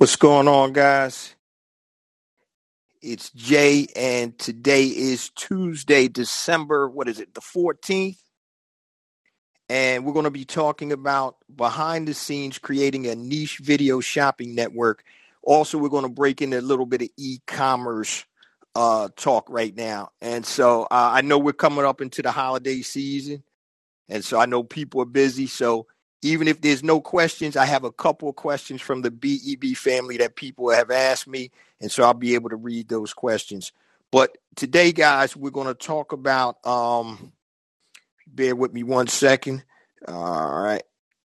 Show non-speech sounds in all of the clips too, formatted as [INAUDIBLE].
What's going on, guys? It's Jay, and today is Tuesday, December, what is it, the 14th? And we're going to be talking about behind the scenes creating a niche video shopping network. Also, we're going to break into a little bit of e commerce uh, talk right now. And so uh, I know we're coming up into the holiday season. And so I know people are busy. So even if there's no questions, I have a couple of questions from the BEB family that people have asked me, and so I'll be able to read those questions. But today, guys, we're going to talk about. Um, bear with me one second. All right.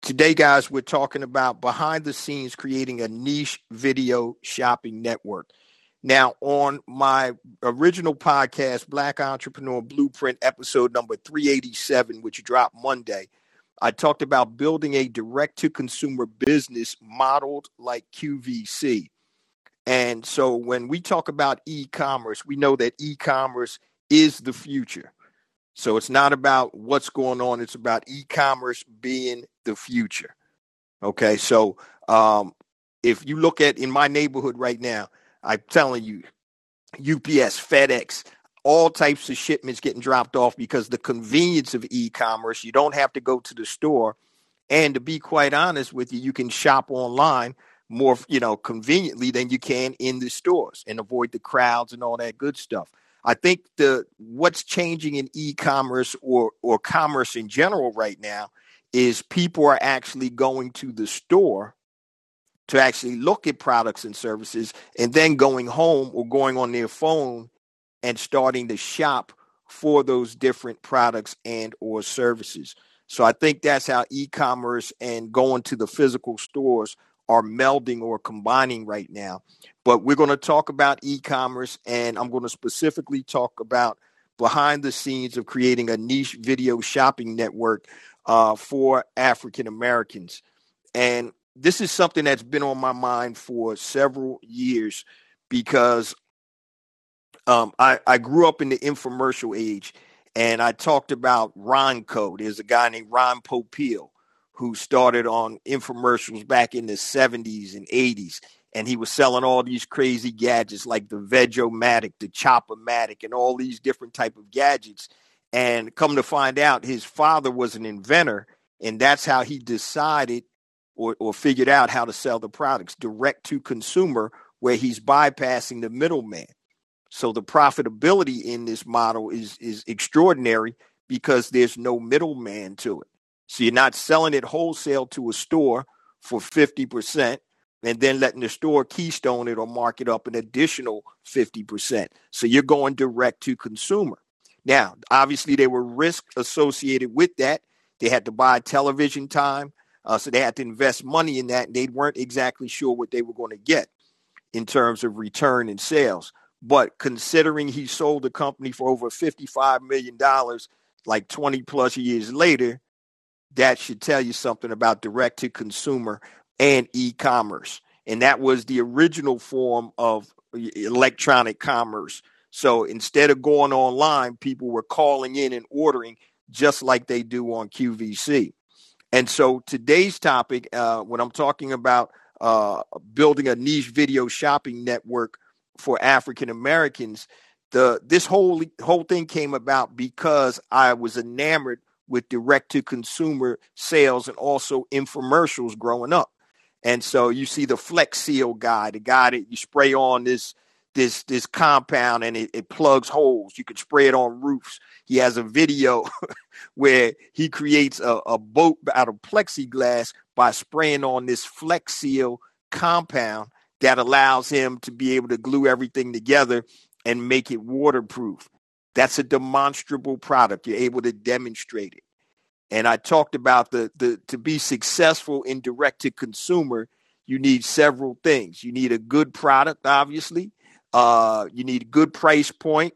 Today, guys, we're talking about behind the scenes creating a niche video shopping network. Now, on my original podcast, Black Entrepreneur Blueprint, episode number 387, which dropped Monday, I talked about building a direct to consumer business modeled like QVC. And so when we talk about e commerce, we know that e commerce is the future. So it's not about what's going on, it's about e commerce being the future. Okay. So um, if you look at in my neighborhood right now, I'm telling you, UPS, FedEx, all types of shipments getting dropped off because the convenience of e-commerce you don't have to go to the store. And to be quite honest with you you can shop online more you know conveniently than you can in the stores and avoid the crowds and all that good stuff. I think the what's changing in e-commerce or or commerce in general right now is people are actually going to the store to actually look at products and services and then going home or going on their phone and starting to shop for those different products and or services. So I think that's how e-commerce and going to the physical stores are melding or combining right now. But we're going to talk about e-commerce and I'm going to specifically talk about behind the scenes of creating a niche video shopping network uh, for African Americans. And this is something that's been on my mind for several years because um, I, I grew up in the infomercial age and I talked about Ronco. There's a guy named Ron Popeil who started on infomercials back in the 70s and 80s. And he was selling all these crazy gadgets like the Veg-O-Matic, the Chop-O-Matic, and all these different type of gadgets. And come to find out, his father was an inventor, and that's how he decided or, or figured out how to sell the products direct to consumer, where he's bypassing the middleman. So the profitability in this model is is extraordinary because there's no middleman to it. So you're not selling it wholesale to a store for 50% and then letting the store keystone it or mark it up an additional 50%. So you're going direct to consumer. Now, obviously there were risks associated with that. They had to buy television time. Uh, so they had to invest money in that and they weren't exactly sure what they were going to get in terms of return and sales. But considering he sold the company for over $55 million, like 20 plus years later, that should tell you something about direct to consumer and e commerce. And that was the original form of electronic commerce. So instead of going online, people were calling in and ordering just like they do on QVC. And so today's topic, uh, when I'm talking about uh, building a niche video shopping network for African Americans, the this whole whole thing came about because I was enamored with direct to consumer sales and also infomercials growing up. And so you see the Flex Seal guy, the guy that you spray on this this this compound and it, it plugs holes. You can spray it on roofs. He has a video [LAUGHS] where he creates a, a boat out of plexiglass by spraying on this Flex Seal compound that allows him to be able to glue everything together and make it waterproof. That's a demonstrable product. You're able to demonstrate it. And I talked about the the to be successful in direct to consumer, you need several things. You need a good product, obviously. Uh, you need a good price point.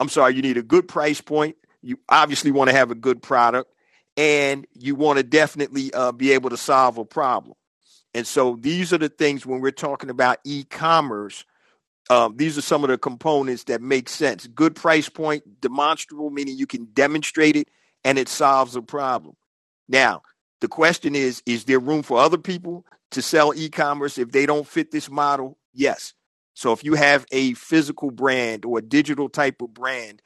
I'm sorry, you need a good price point. You obviously want to have a good product, and you want to definitely uh, be able to solve a problem. And so these are the things when we're talking about e-commerce. Um, these are some of the components that make sense. Good price point, demonstrable, meaning you can demonstrate it and it solves a problem. Now, the question is, is there room for other people to sell e-commerce if they don't fit this model? Yes. So if you have a physical brand or a digital type of brand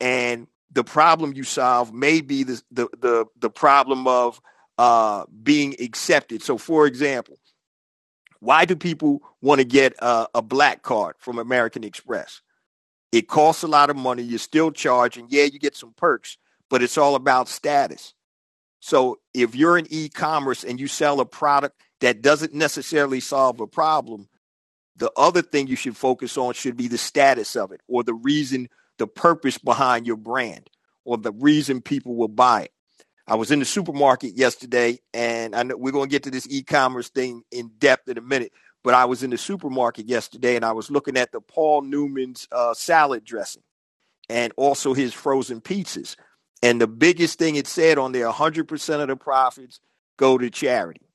and the problem you solve may be the the the, the problem of uh, being accepted. So for example, why do people want to get a, a black card from American Express? It costs a lot of money. You're still charging. Yeah, you get some perks, but it's all about status. So if you're in e-commerce and you sell a product that doesn't necessarily solve a problem, the other thing you should focus on should be the status of it or the reason, the purpose behind your brand or the reason people will buy it. I was in the supermarket yesterday, and I know we're going to get to this e-commerce thing in depth in a minute. But I was in the supermarket yesterday, and I was looking at the Paul Newman's uh, salad dressing, and also his frozen pizzas. And the biggest thing it said on there, 100% of the profits go to charity.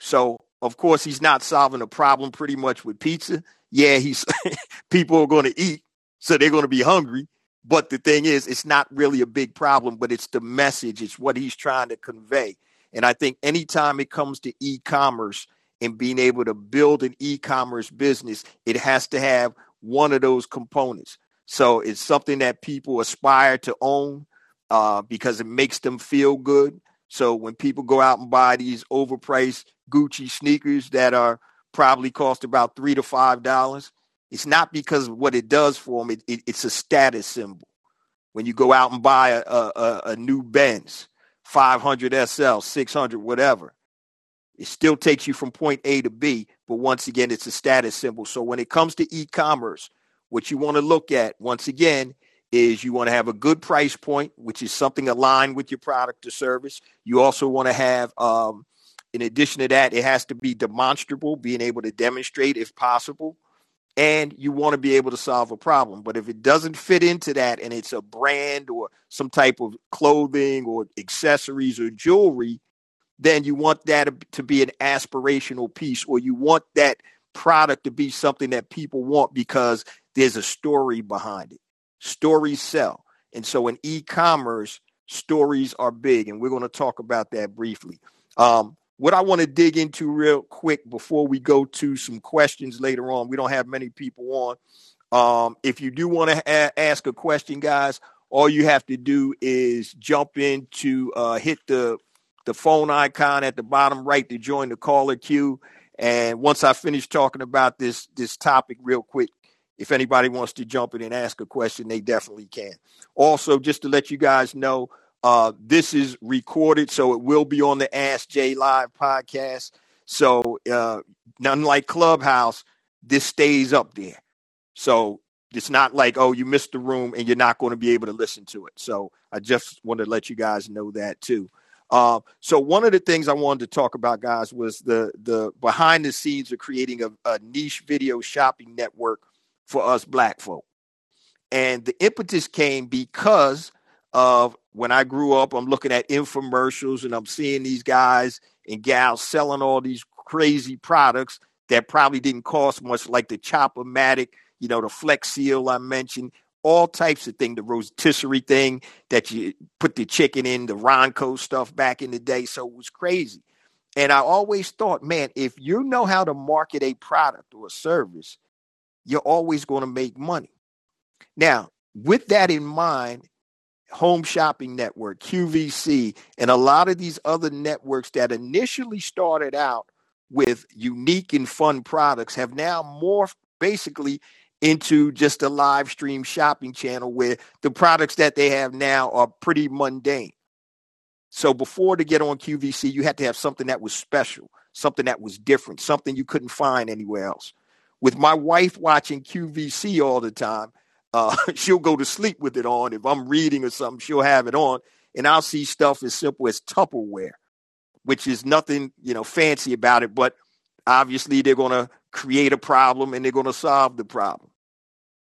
So of course, he's not solving a problem pretty much with pizza. Yeah, he's [LAUGHS] people are going to eat, so they're going to be hungry. But the thing is, it's not really a big problem, but it's the message, it's what he's trying to convey. And I think anytime it comes to e commerce and being able to build an e commerce business, it has to have one of those components. So it's something that people aspire to own uh, because it makes them feel good. So when people go out and buy these overpriced Gucci sneakers that are probably cost about three to five dollars. It's not because of what it does for them. It, it, it's a status symbol. When you go out and buy a, a, a new Benz, 500 SL, 600, whatever, it still takes you from point A to B. But once again, it's a status symbol. So when it comes to e-commerce, what you want to look at once again is you want to have a good price point, which is something aligned with your product or service. You also want to have um, in addition to that, it has to be demonstrable, being able to demonstrate if possible. And you want to be able to solve a problem. But if it doesn't fit into that and it's a brand or some type of clothing or accessories or jewelry, then you want that to be an aspirational piece or you want that product to be something that people want because there's a story behind it. Stories sell. And so in e commerce, stories are big. And we're going to talk about that briefly. Um, what I want to dig into real quick before we go to some questions later on. We don't have many people on. Um, if you do want to a- ask a question, guys, all you have to do is jump in to uh, hit the the phone icon at the bottom right to join the caller queue. And once I finish talking about this this topic real quick, if anybody wants to jump in and ask a question, they definitely can. Also, just to let you guys know, uh, this is recorded, so it will be on the Ask Jay Live podcast. So, uh, unlike Clubhouse, this stays up there. So it's not like, oh, you missed the room and you're not going to be able to listen to it. So I just wanted to let you guys know that too. Uh, so one of the things I wanted to talk about, guys, was the the behind the scenes of creating a, a niche video shopping network for us black folk. And the impetus came because of when I grew up, I'm looking at infomercials and I'm seeing these guys and gals selling all these crazy products that probably didn't cost much, like the Chop-O-Matic, you know, the Flex Seal I mentioned, all types of things, the rotisserie thing that you put the chicken in, the Ronco stuff back in the day. So it was crazy. And I always thought, man, if you know how to market a product or a service, you're always going to make money. Now, with that in mind, Home Shopping Network, QVC, and a lot of these other networks that initially started out with unique and fun products have now morphed basically into just a live stream shopping channel where the products that they have now are pretty mundane. So before to get on QVC, you had to have something that was special, something that was different, something you couldn't find anywhere else. With my wife watching QVC all the time, uh, [LAUGHS] she'll go to sleep with it on. If I'm reading or something, she'll have it on, and I'll see stuff as simple as Tupperware, which is nothing you know fancy about it, but obviously they're going to create a problem and they're going to solve the problem.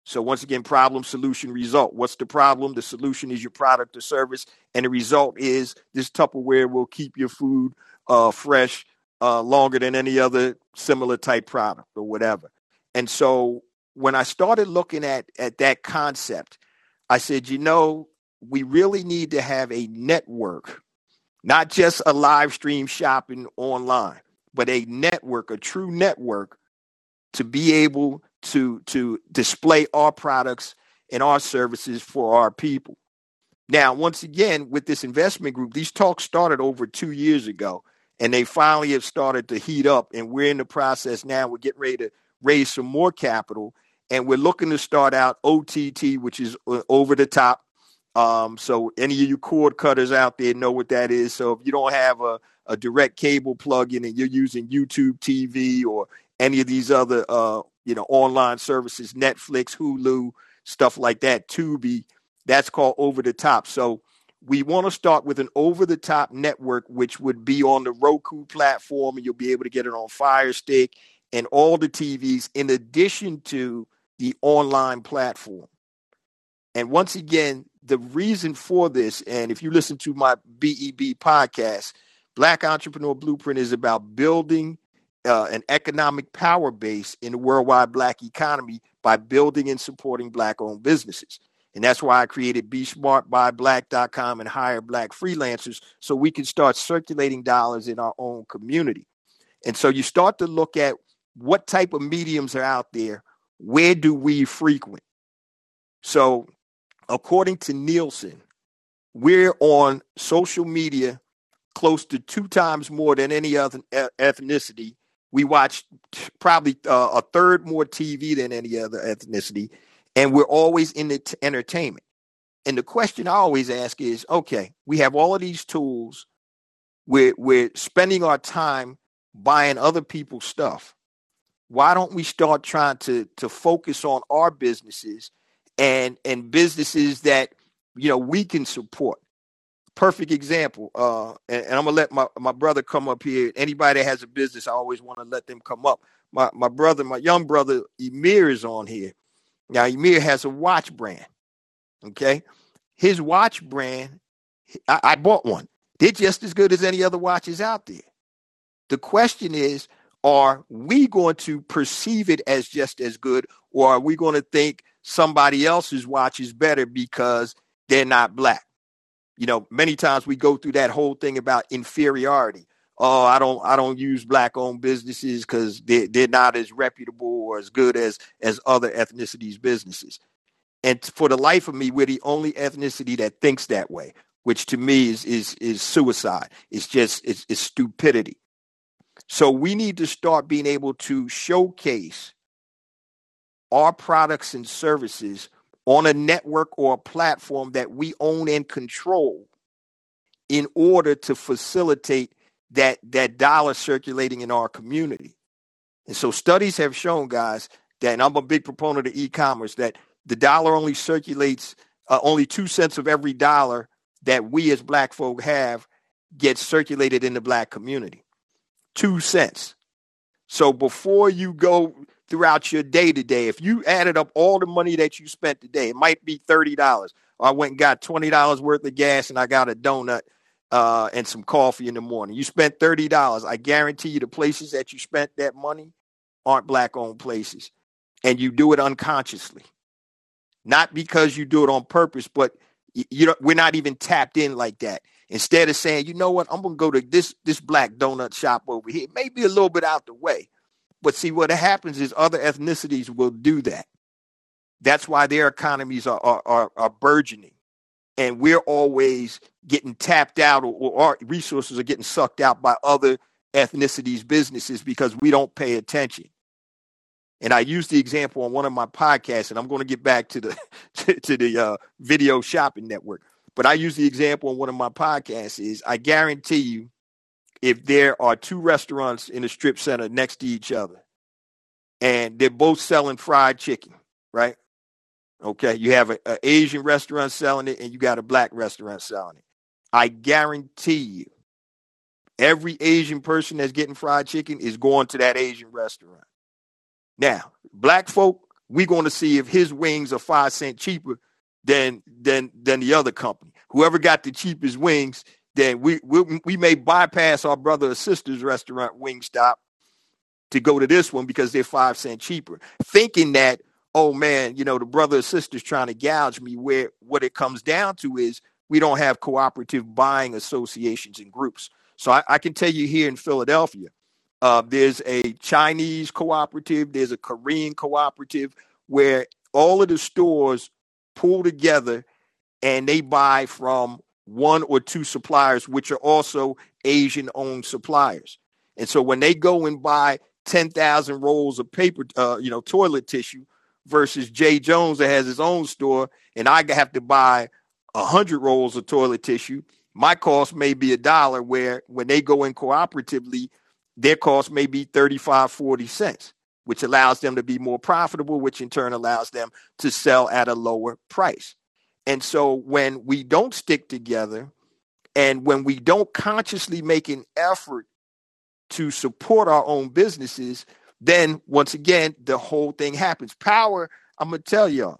So once again, problem, solution, result. What's the problem? The solution is your product or service, and the result is this Tupperware will keep your food uh, fresh uh, longer than any other similar type product or whatever. And so when I started looking at at that concept, I said, you know, we really need to have a network, not just a live stream shopping online. but a network, a true network to be able to to display our products and our services for our people. Now, once again, with this investment group, these talks started over two years ago, and they finally have started to heat up. And we're in the process now. We're getting ready to raise some more capital, and we're looking to start out OTT, which is uh, over the top. Um, so any of you cord cutters out there know what that is. So if you don't have a, a direct cable plug-in and you're using YouTube TV or any of these other uh, you know online services, Netflix, Hulu, stuff like that, Tubi, that's called over the top. So we want to start with an over the top network, which would be on the Roku platform, and you'll be able to get it on Fire Stick and all the TVs, in addition to the online platform. And once again, the reason for this, and if you listen to my BEB podcast, Black Entrepreneur Blueprint is about building uh, an economic power base in the worldwide black economy by building and supporting black owned businesses. And that's why I created BeSmartBuyBlack.com and hire black freelancers so we can start circulating dollars in our own community. And so you start to look at what type of mediums are out there. Where do we frequent? So, according to Nielsen, we're on social media close to two times more than any other ethnicity. We watch probably uh, a third more TV than any other ethnicity and we're always in the t- entertainment. And the question I always ask is, okay, we have all of these tools. We're we're spending our time buying other people's stuff. Why don't we start trying to to focus on our businesses and and businesses that you know we can support? Perfect example. Uh, and, and I'm gonna let my, my brother come up here. Anybody that has a business, I always want to let them come up. My my brother, my young brother Emir is on here now, Emir has a watch brand. Okay. His watch brand, I, I bought one. They're just as good as any other watches out there. The question is, are we going to perceive it as just as good, or are we going to think somebody else's watch is better because they're not black? You know, many times we go through that whole thing about inferiority oh, I don't I don't use black owned businesses because they, they're not as reputable or as good as as other ethnicities businesses. And for the life of me, we're the only ethnicity that thinks that way, which to me is is is suicide. It's just it's, it's stupidity. So we need to start being able to showcase our products and services on a network or a platform that we own and control in order to facilitate that that dollar circulating in our community. And so studies have shown, guys, that and I'm a big proponent of e-commerce, that the dollar only circulates uh, only two cents of every dollar that we as black folk have gets circulated in the black community. Two cents. So before you go throughout your day to day, if you added up all the money that you spent today, it might be $30. I went and got $20 worth of gas and I got a donut uh, and some coffee in the morning. You spent thirty dollars. I guarantee you, the places that you spent that money aren't black-owned places, and you do it unconsciously, not because you do it on purpose, but you know we're not even tapped in like that. Instead of saying, you know what, I'm gonna go to this this black donut shop over here, maybe a little bit out the way, but see what happens is other ethnicities will do that. That's why their economies are are, are, are burgeoning. And we're always getting tapped out or, or, our resources are getting sucked out by other ethnicities businesses because we don't pay attention. And i used the example on one of my podcasts and i'm going to get back to the [LAUGHS] to, to the uh, video shopping network but i use the example on one of my podcasts is i guarantee you if there are two restaurants in a strip center next to each other and they're both selling fried chicken right Okay, you have an Asian restaurant selling it, and you got a black restaurant selling it. I guarantee you, every Asian person that's getting fried chicken is going to that Asian restaurant. Now, black folk, we're going to see if his wings are five cent cheaper than than than the other company. Whoever got the cheapest wings, then we we, we may bypass our brother or sister's restaurant Wingstop to go to this one because they're five cent cheaper, thinking that oh man, you know, the brother or sister's trying to gouge me. Where what it comes down to is we don't have cooperative buying associations and groups. So I, I can tell you here in Philadelphia, Uh, there's a Chinese cooperative, there's a Korean cooperative where all of the stores pull together and they buy from one or two suppliers, which are also Asian owned suppliers. And so when they go and buy 10,000 rolls of paper, uh, you know, toilet tissue versus Jay Jones that has his own store, and I have to buy 100 rolls of toilet tissue, my cost may be a dollar, where when they go in cooperatively, their cost may be 35, 40 cents, which allows them to be more profitable, which in turn allows them to sell at a lower price. And so when we don't stick together and when we don't consciously make an effort to support our own businesses, then once again, the whole thing happens. Power, I'm going to tell y'all,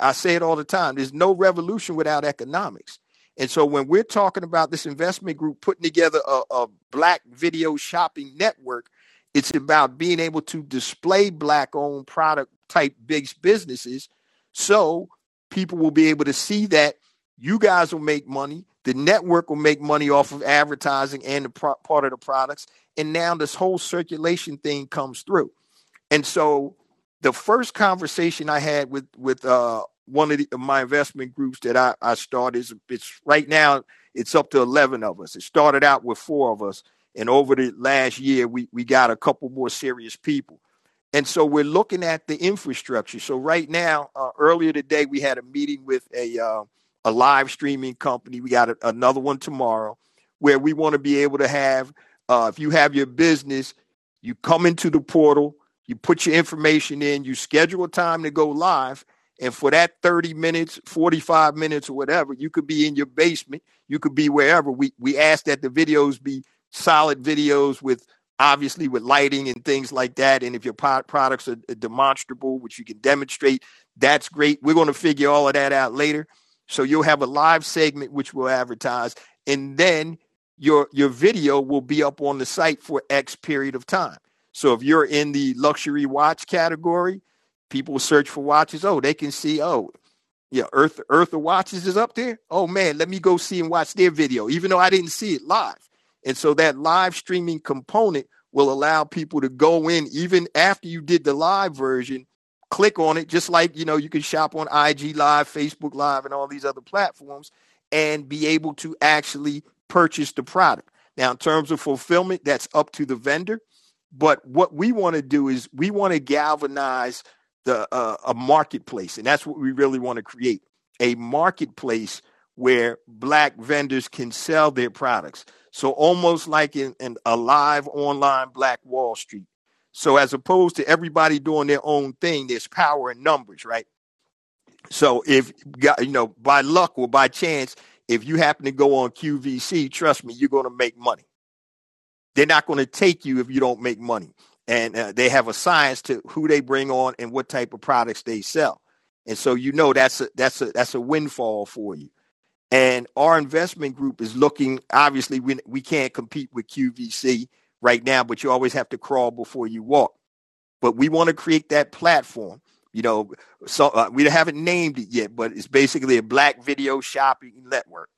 I say it all the time there's no revolution without economics. And so when we're talking about this investment group putting together a, a black video shopping network, it's about being able to display black owned product type based businesses so people will be able to see that you guys will make money. The network will make money off of advertising and the pro- part of the products. And now this whole circulation thing comes through. And so the first conversation I had with with uh, one of the, my investment groups that I, I started is it's right now it's up to 11 of us. It started out with four of us. And over the last year, we, we got a couple more serious people. And so we're looking at the infrastructure. So right now, uh, earlier today, we had a meeting with a uh, a live streaming company. We got a, another one tomorrow, where we want to be able to have. Uh, if you have your business, you come into the portal, you put your information in, you schedule a time to go live, and for that 30 minutes, 45 minutes, or whatever, you could be in your basement, you could be wherever. We we ask that the videos be solid videos with obviously with lighting and things like that. And if your products are demonstrable, which you can demonstrate, that's great. We're going to figure all of that out later. So you'll have a live segment which will advertise, and then your your video will be up on the site for X period of time. So if you're in the luxury watch category, people search for watches. Oh, they can see. Oh, yeah, Earth Eartha Watches is up there. Oh man, let me go see and watch their video, even though I didn't see it live. And so that live streaming component will allow people to go in even after you did the live version, click on it, just like you know, you can shop on IG Live, Facebook Live, and all these other platforms, and be able to actually purchase the product. Now, in terms of fulfillment, that's up to the vendor. But what we want to do is we want to galvanize the uh, a marketplace, and that's what we really want to create a marketplace where black vendors can sell their products. So almost like in, in a live online Black Wall Street. So as opposed to everybody doing their own thing, there's power in numbers, right? So if you know by luck or by chance, if you happen to go on QVC, trust me, you're going to make money. They're not going to take you if you don't make money, and uh, they have a science to who they bring on and what type of products they sell, and so you know that's a that's a that's a windfall for you. And our investment group is looking, obviously, we, we can't compete with QVC right now, but you always have to crawl before you walk. But we want to create that platform. You know, so uh, we haven't named it yet, but it's basically a black video shopping network.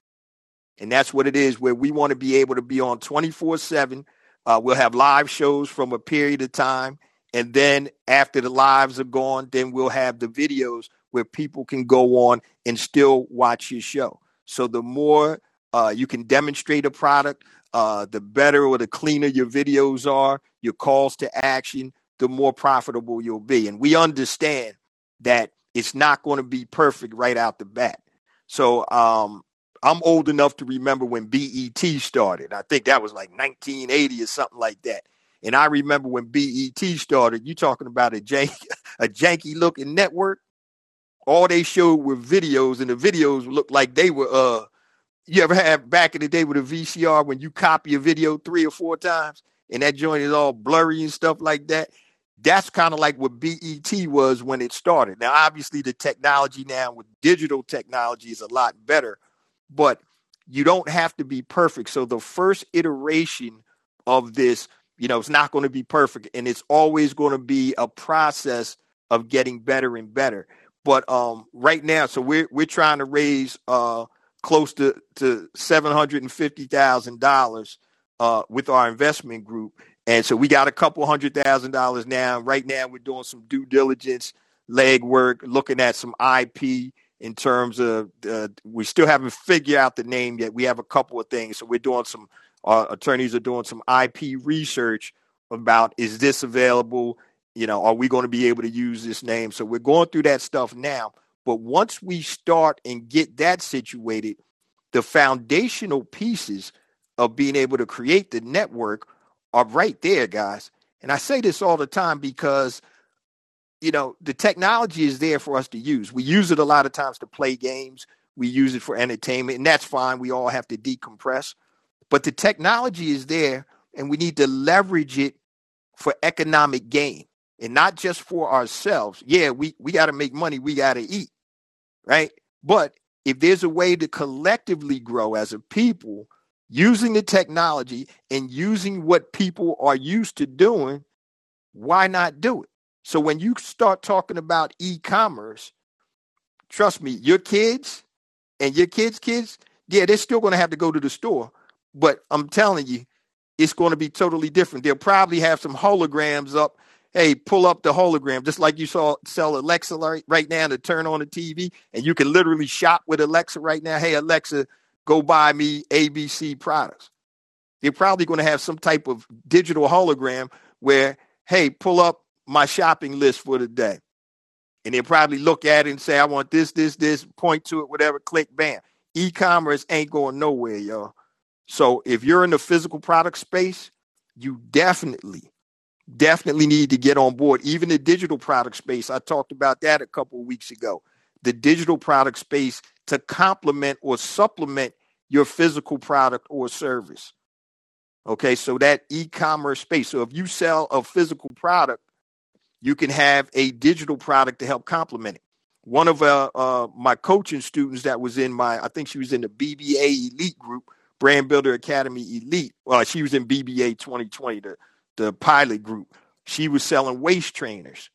And that's what it is, where we want to be able to be on 24 uh, 7. We'll have live shows from a period of time. And then after the lives are gone, then we'll have the videos where people can go on and still watch your show. So the more uh, you can demonstrate a product, uh, the better or the cleaner your videos are, your calls to action, the more profitable you'll be. And we understand that it's not going to be perfect right out the bat. So um, I'm old enough to remember when BET started. I think that was like 1980 or something like that. And I remember when BET started, you talking about a janky, [LAUGHS] a janky looking network all they showed were videos, and the videos looked like they were. uh You ever have back in the day with a VCR when you copy a video three or four times, and that joint is all blurry and stuff like that? That's kind of like what BET was when it started. Now, obviously, the technology now with digital technology is a lot better, but you don't have to be perfect. So the first iteration of this, you know, it's not going to be perfect, and it's always going to be a process of getting better and better. But um, right now, so we're we're trying to raise uh, close to to seven hundred and fifty thousand uh, dollars with our investment group, And so we got a couple hundred thousand dollars now. Right now, we're doing some due diligence, leg work, looking at some IP in terms of uh, we still haven't figured out the name yet. We have a couple of things, so we're doing some. Our attorneys are doing some IP research about is this available? You know, are we going to be able to use this name? So we're going through that stuff now. But once we start and get that situated, the foundational pieces of being able to create the network are right there, guys. And I say this all the time because you know, the technology is there for us to use. We use it a lot of times to play games. We use it for entertainment, and that's fine. We all have to decompress. But the technology is there, and we need to leverage it for economic gain and not just for ourselves. Yeah, we, we got to make money, we got to eat, right? But if there's a way to collectively grow as a people using the technology and using what people are used to doing, why not do it? So when you start talking about e-commerce, trust me, your kids and your kids' kids, yeah, they're still going to have to go to the store. But I'm telling you, it's going to be totally different. They'll probably have some holograms up. Hey, pull up the hologram, just like you saw sell Alexa right now to turn on the TV, and you can literally shop with Alexa right now. Hey, Alexa, go buy me ABC products. They're probably going to have some type of digital hologram where, hey, pull up my shopping list for the day. And they'll probably look at it and say, I want this, this, this, point to it, whatever, click, bam. E commerce ain't going nowhere, y'all. So if you're in the physical product space, you definitely, definitely need to get on board. Even the digital product space, I talked about that a couple of weeks ago. The digital product space to complement or supplement your physical product or service. Okay, so that e commerce space. So if you sell a physical product, you can have a digital product to help complement it. One of uh, uh, my coaching students that was in my, I think she was in the BBA Elite group, Brand Builder Academy Elite. Well, she was in BBA 2020, the, the pilot group. She was selling waist trainers.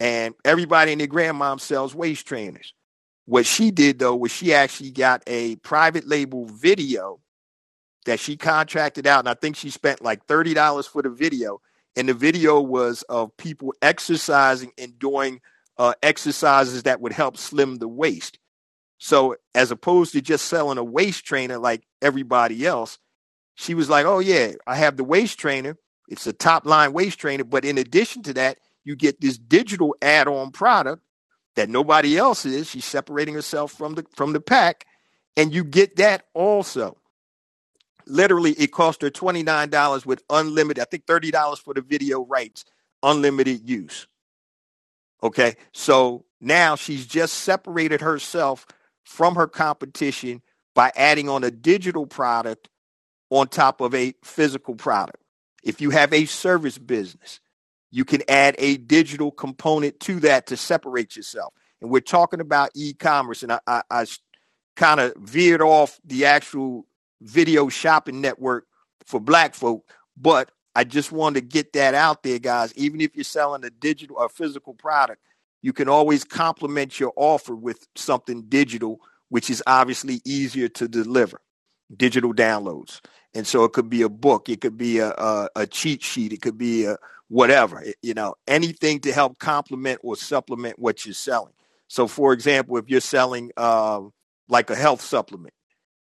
And everybody and their grandmom sells waist trainers. What she did though was she actually got a private label video that she contracted out. And I think she spent like $30 for the video and the video was of people exercising and doing uh, exercises that would help slim the waist. So as opposed to just selling a waist trainer like everybody else, she was like, "Oh yeah, I have the waist trainer. It's a top line waist trainer, but in addition to that, you get this digital add-on product that nobody else is. She's separating herself from the from the pack, and you get that also literally it cost her $29 with unlimited, I think $30 for the video rights, unlimited use. Okay. So now she's just separated herself from her competition by adding on a digital product on top of a physical product. If you have a service business, you can add a digital component to that to separate yourself. And we're talking about e-commerce, and I, I, I kind of veered off the actual video shopping network for black folk. But I just wanted to get that out there, guys. Even if you're selling a digital or physical product, you can always complement your offer with something digital, which is obviously easier to deliver digital downloads. And so it could be a book, it could be a, a, a cheat sheet, it could be a whatever, you know, anything to help complement or supplement what you're selling. So, for example, if you're selling uh, like a health supplement,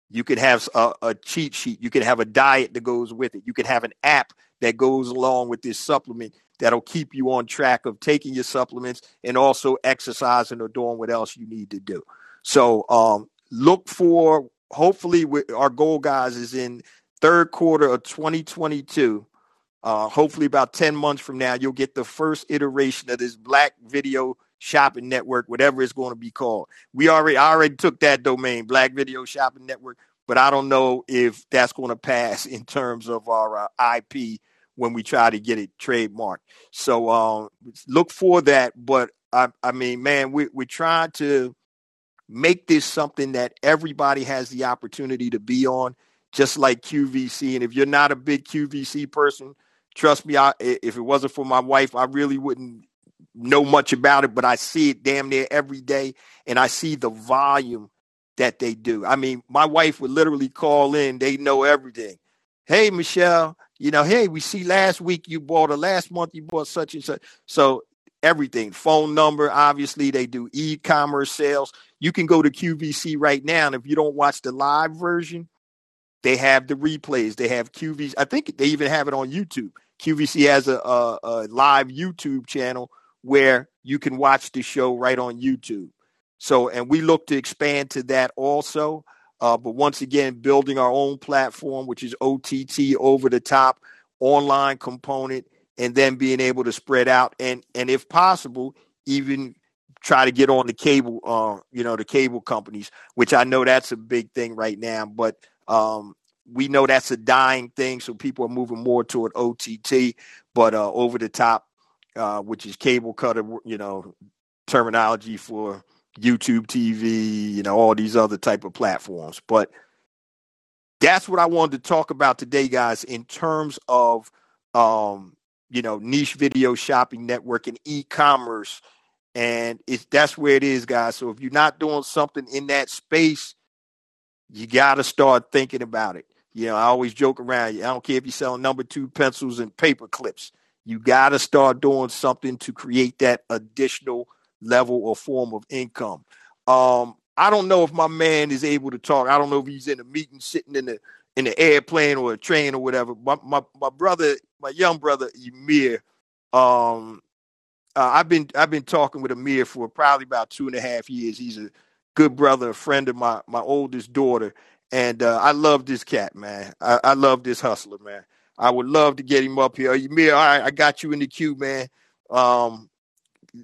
you could have a, a, cheat sheet. You could have a diet that goes with it. You could have an app that goes along with this supplement that'll keep you on track of taking your supplements and also exercising or doing what else you need to do. So um, look for, hopefully, our goal, guys, is in third quarter of 2022. Uh, hopefully, about 10 months from now, you'll get the first iteration of this Black Video Shopping Network, whatever it's going to be called. We already I already took that domain, Black Video Shopping Network, but I don't know if that's going to pass in terms of our uh, IP when we try to get it trademarked. So um, look for that. But I, I mean, man, we, we're trying to make this something that everybody has the opportunity to be on, just like QVC. And if you're not a big QVC person, trust me, I, if it wasn't for my wife, I really wouldn't know much about it, but I see it damn near every day, and I see the volume that they do. I mean, my wife would literally call in; they know everything. hey Michelle, you know, hey, we see last week you bought or last month you bought such and such. So everything, phone number, obviously they do e-commerce sales. You can go to QVC right now, and if you don't watch the live version, they have the replays. They have QVC. I think they even have it on YouTube. QVC has a, a, a live YouTube channel where you can watch the show right on YouTube. So, and we look to expand to that also. Uh, but once again, building our own platform, which is OTT over the top online component, and then being able to spread out and and if possible, even try to get on the cable, uh, you know, the cable companies, which I know that's a big thing right now. But um, we know that's a dying thing, so people are moving more toward OTT, but uh, over the top, uh, which is cable cutter, you know, terminology for YouTube TV, you know, all these other type of platforms. But that's what I wanted to talk about today, guys, in terms of um, you know, niche video shopping network and e-commerce. And it's that's where it is, guys. So if you're not doing something in that space, you gotta start thinking about it. You know, I always joke around. I don't care if you're selling number two pencils and paper clips. You gotta start doing something to create that additional level or form of income. Um, I don't know if my man is able to talk. I don't know if he's in a meeting, sitting in the in the airplane or a train or whatever. My my, my brother, my young brother Emir, um, uh, I've been I've been talking with Emir for probably about two and a half years. He's a good brother, a friend of my my oldest daughter, and uh, I love this cat, man. I, I love this hustler, man. I would love to get him up here. You Emir, all right, I got you in the queue, man. Um,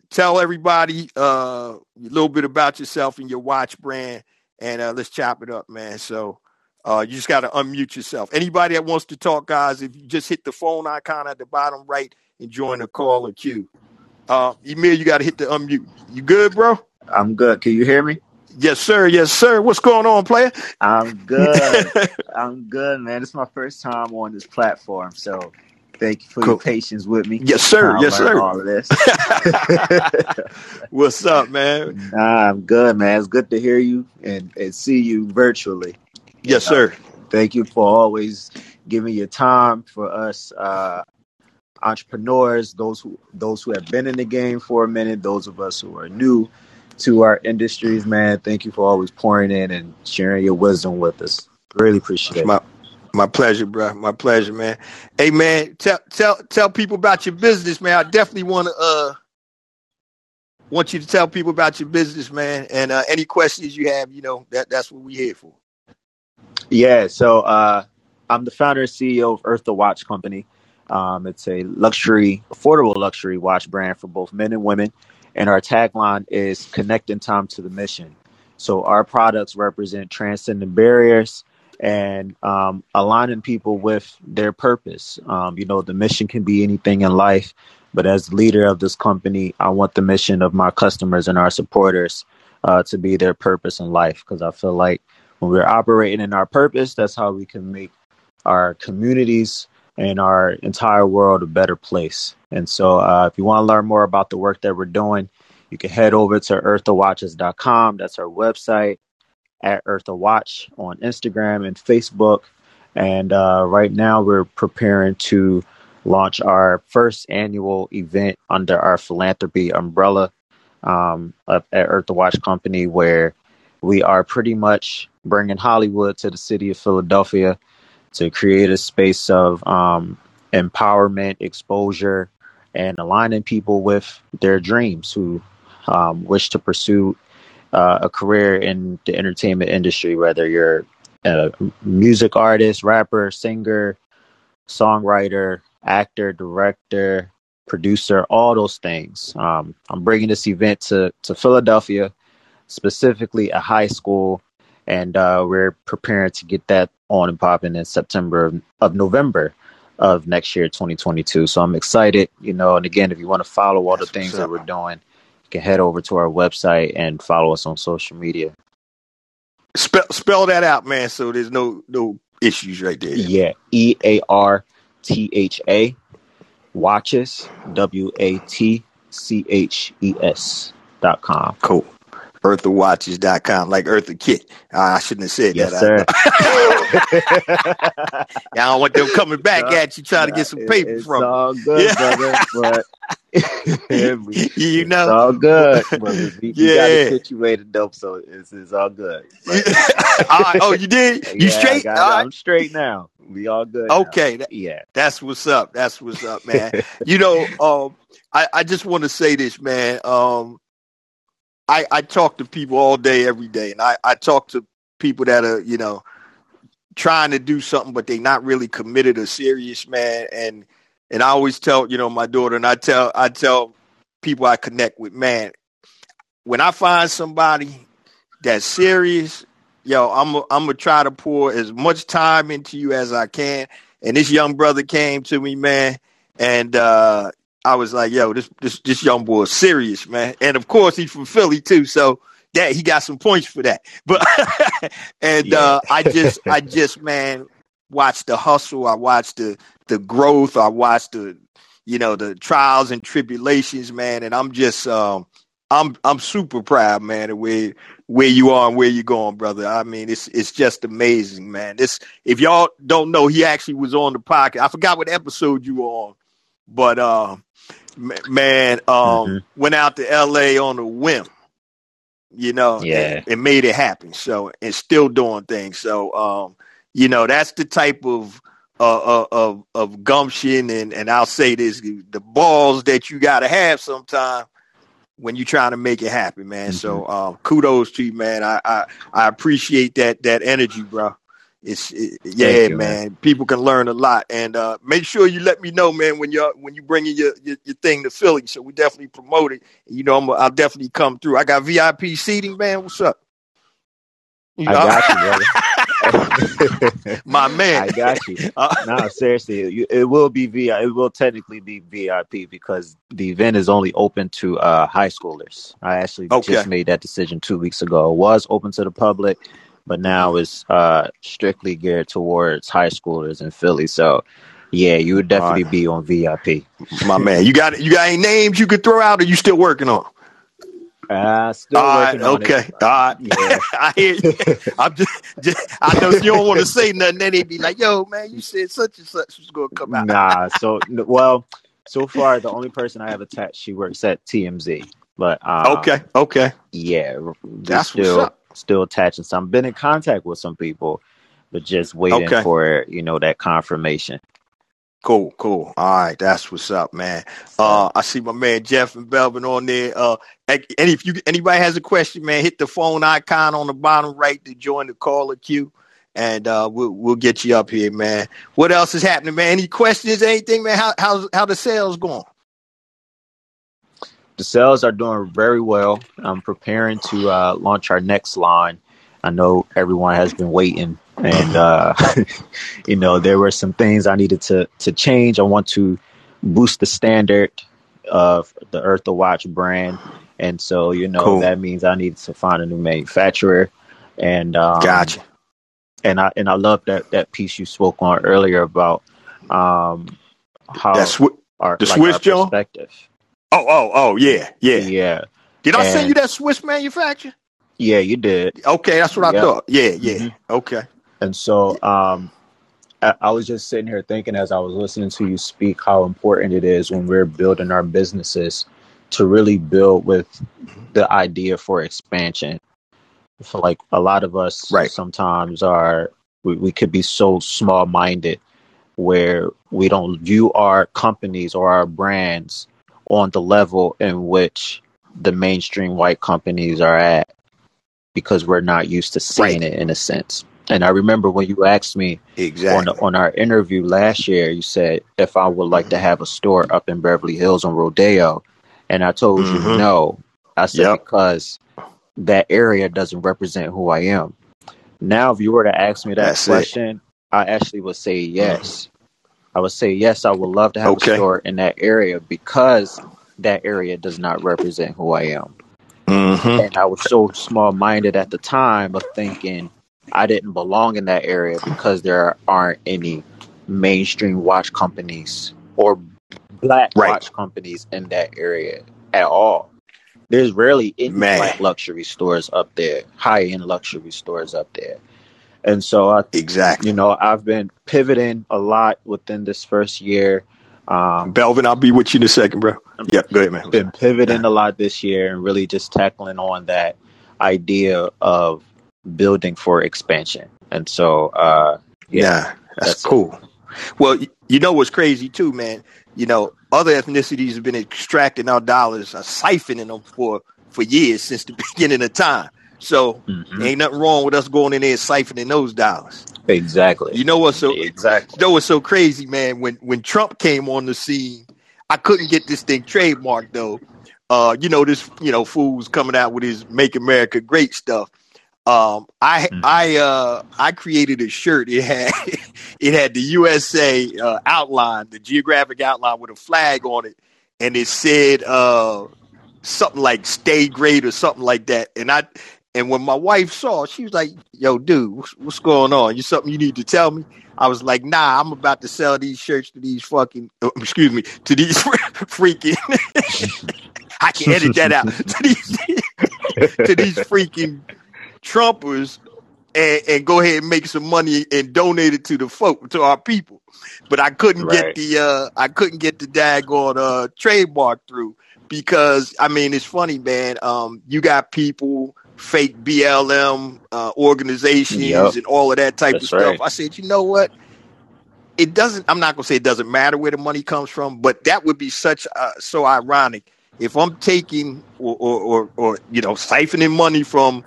tell everybody uh, a little bit about yourself and your watch brand, and uh, let's chop it up, man. So uh, you just got to unmute yourself. Anybody that wants to talk, guys, if you just hit the phone icon at the bottom right and join the call or queue. Uh, Emir, you got to hit the unmute. You good, bro? I'm good. Can you hear me? Yes, sir. Yes, sir. What's going on, player? I'm good. [LAUGHS] I'm good, man. It's my first time on this platform, so Thank you for cool. your patience with me. Yes, sir. Yes, sir. All of this. [LAUGHS] [LAUGHS] What's up, man? Nah, I'm good, man. It's good to hear you and, and see you virtually. Yes, sir. thank you for always giving your time for us uh, entrepreneurs, those who those who have been in the game for a minute, those of us who are new to our industries, man. Thank you for always pouring in and sharing your wisdom with us. Really appreciate it. My pleasure, bro. My pleasure, man. Hey, man, tell tell tell people about your business, man. I definitely want to uh want you to tell people about your business, man. And uh, any questions you have, you know, that that's what we here for. Yeah. So uh, I'm the founder and CEO of Eartha Watch Company. Um, it's a luxury, affordable luxury watch brand for both men and women. And our tagline is connecting time to the mission. So our products represent transcending barriers and um, aligning people with their purpose. Um, you know, the mission can be anything in life, but as leader of this company, I want the mission of my customers and our supporters uh, to be their purpose in life because I feel like when we're operating in our purpose, that's how we can make our communities and our entire world a better place. And so, uh, if you want to learn more about the work that we're doing, you can head over to earthawatches.com. That's our website at Eartha Watch on Instagram and Facebook. And uh, right now, we're preparing to launch our first annual event under our philanthropy umbrella um, at Eartha Watch Company, where we are pretty much bringing Hollywood to the city of Philadelphia to create a space of um, empowerment, exposure, and aligning people with their dreams who um, wish to pursue uh, a career in the entertainment industry, whether you're a music artist, rapper, singer, songwriter, actor, director, producer, all those things. Um, I'm bringing this event to, to Philadelphia, specifically a high school, and uh, we're preparing to get that on and popping in September of, of November of next year, 2022. So I'm excited, you know. And again, if you want to follow all the things that we're doing, you can head over to our website and follow us on social media. Spell spell that out, man. So there's no no issues right there. Yeah, E A R T H A watches W A T C H E S dot com. Cool. EarthaWatches.com, like Eartha Kitt. Uh, I shouldn't have said yes, that. sir. I, I don't [LAUGHS] want them coming back No, at you trying to get some paper it's from all [LAUGHS] good, Yeah. brother. But [LAUGHS] You it's know? all good. But we, got Yeah. it situated dope, so it's, it's all good. All right. Oh, you did? You yeah, straight? got right. I'm straight now. We all good. Okay. That- Yeah. That's what's up. That's what's up, man. you know, um, I, I just want to say this, man. Um, I, I talk to people all day, every day, and I, I talk to people that are, you know, trying to do something, but they're not really committed or serious, man. And and I always tell, you know, my daughter, and I tell I tell people I connect with, man, when I find somebody that's serious, yo, I'm i I'm gonna try to pour as much time into you as I can. And this young brother came to me, man, and uh, I was like, yo, this this this young boy is serious, man. And of course, he's from Philly too, so that he got some points for that. [LAUGHS] But and Yeah. uh, I just I just man watched the hustle. I watched the the growth. I watched the you know the trials and tribulations, man. And I'm just um I'm I'm super proud, man, of where where you are and where you're going, brother. I mean, it's it's just amazing, man. This if y'all don't know, he actually was on the podcast. I forgot what episode you were on, but uh, man, um, Mhm. went out to L.A. on a whim, you know, Yeah. and, and made it happen. So and still doing things. So um, you know, that's the type of uh, uh, of of gumption and and I'll say this: the balls that you got to have sometime when you're trying to make it happen, man. So uh, kudos to you, man. I, I I appreciate that that energy, bro. It's it, yeah, you, man. man. People can learn a lot, and uh, make sure you let me know, man, when you're when you bringing your, your your thing to Philly. So we definitely promote it. You know, I'm, I'll definitely come through. I got VIP seating, man. What's up? You I got you, brother. [LAUGHS] [LAUGHS] My man. I got you. [LAUGHS] Uh, No, seriously, you, it will be VIP. It will technically be VIP because the event is only open to uh, high schoolers. I actually Okay. just made that decision two weeks ago. It was open to the public, but now it's uh, strictly geared towards high schoolers in Philly. So, yeah, you would definitely Alright. be on VIP. my man. You got you got any names you could throw out, or you still working on? Uh, still All right, working on okay, all right. Yeah. [LAUGHS] I hear you. I'm just, just, I know you don't want to say nothing. Then they be like, "Yo, man, you said such and such was going to come out." Nah, so well, so far the only person I have attached, she works at TMZ. But um, Okay, okay, yeah, That's what's still up. Still attaching So I've Been in contact with some people, but just waiting Okay. for you know that confirmation. cool, cool. All right, that's what's up, man. Uh, I see my man Jeff and Belvin on there. Uh, and if you anybody has a question, man, hit the phone icon on the bottom right to join the caller queue, and uh, we'll we'll get you up here, man. What else is happening, man? Any questions? Anything, man? How how's how the sales going? The sales are doing very well. I'm preparing to uh, launch our next line. I know everyone has been waiting, and uh, [LAUGHS] you know there were some things I needed to to change. I want to boost the standard of the Eartha Watch brand, and so you know Cool. that means I needed to find a new manufacturer. And um, Gotcha. and I and I love that that piece you spoke on earlier about um, how That's what. our the like Swiss Joe? perspective. Oh, oh, oh, yeah, yeah. yeah, Did I send you that Swiss manufacturer? yeah, you did. Okay, that's what I thought. Yeah, yeah. Mhm. Okay. And so um, I, I was just sitting here thinking as I was listening to you speak how important it is when we're building our businesses to really build with the idea for expansion. I feel like a lot of us Right. sometimes are we, we could be so small minded where we don't view our companies or our brands on the level in which the mainstream white companies are at because we're not used to seeing Right. it in a sense. And I remember when you asked me on Exactly. on our interview last year, you said if I would like to have a store up in Beverly Hills on Rodeo, and I told you Mhm. no. I said Yep. because that area doesn't represent who I am. Now, if you were to ask me that That's it. question, I actually would say yes. I would say yes. I would love to have Okay. a store in that area because that area does not represent who I am. Mm-hmm. And I was so small minded at the time of thinking I didn't belong in that area because there aren't any mainstream watch companies or black Right. watch companies in that area at all. There's rarely any Man. black luxury stores up there, high end luxury stores up there. And so I Exactly. you know, I've been pivoting a lot within this first year. Um, Belvin, I'll be with you in a second, bro. Yeah, go ahead, man. been pivoting a lot this year and really just tackling on that idea of building for expansion. And so, uh, yeah, that's, that's it. cool. Well, you know what's crazy too, man. You know, other ethnicities have been extracting our dollars, uh, siphoning them for for years since the [LAUGHS] beginning of time. So Mhm. ain't nothing wrong with us going in there and siphoning those dollars. exactly, You know what's so exactly. you know what's so crazy, man? When when Trump came on the scene, I couldn't get this thing trademarked though. Uh, you know this, you know, fool's coming out with his "Make America Great" stuff. Um, I Mhm. I uh I created a shirt. It had [LAUGHS] it had the USA uh, outline, the geographic outline with a flag on it, and it said uh something like "Stay Great" or something like that. And I and when my wife saw, she was like, "Yo, dude, what's, what's going on? You something you need to tell me?" I was like, "Nah, I'm about to sell these shirts to these fucking, uh, excuse me, to these [LAUGHS] freaking." [LAUGHS] I can edit that out [LAUGHS] to these to these freaking Trumpers and, and go ahead and make some money and donate it to the folk to our people. But I couldn't get the uh I couldn't get the daggone uh trademark through because I mean it's funny, man. Um you got people fake BLM uh organizations Yep, and all of that type of stuff. right. I said, you know what? It doesn't I'm not gonna say it doesn't matter where the money comes from, but that would be such uh, so ironic if I'm taking or, or or or you know siphoning money from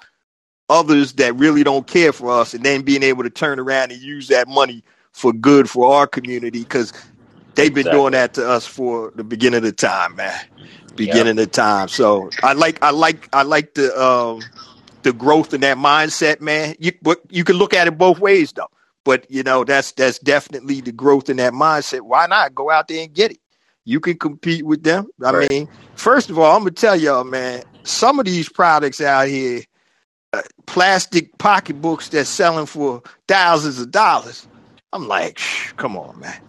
others that really don't care for us and then being able to turn around and use that money for good for our community because they've been doing that to us for the beginning of the time man Yep, beginning of time. So i like i like i like the um the growth in that mindset man. You but you can look at it both ways though. But you know that's that's definitely the growth in that mindset. Why not go out there and get it? You can compete with them. I right. mean first of all i'm gonna tell y'all man some of these products out here uh, plastic pocketbooks that's selling for thousands of dollars. I'm like, "Shh, come on, man.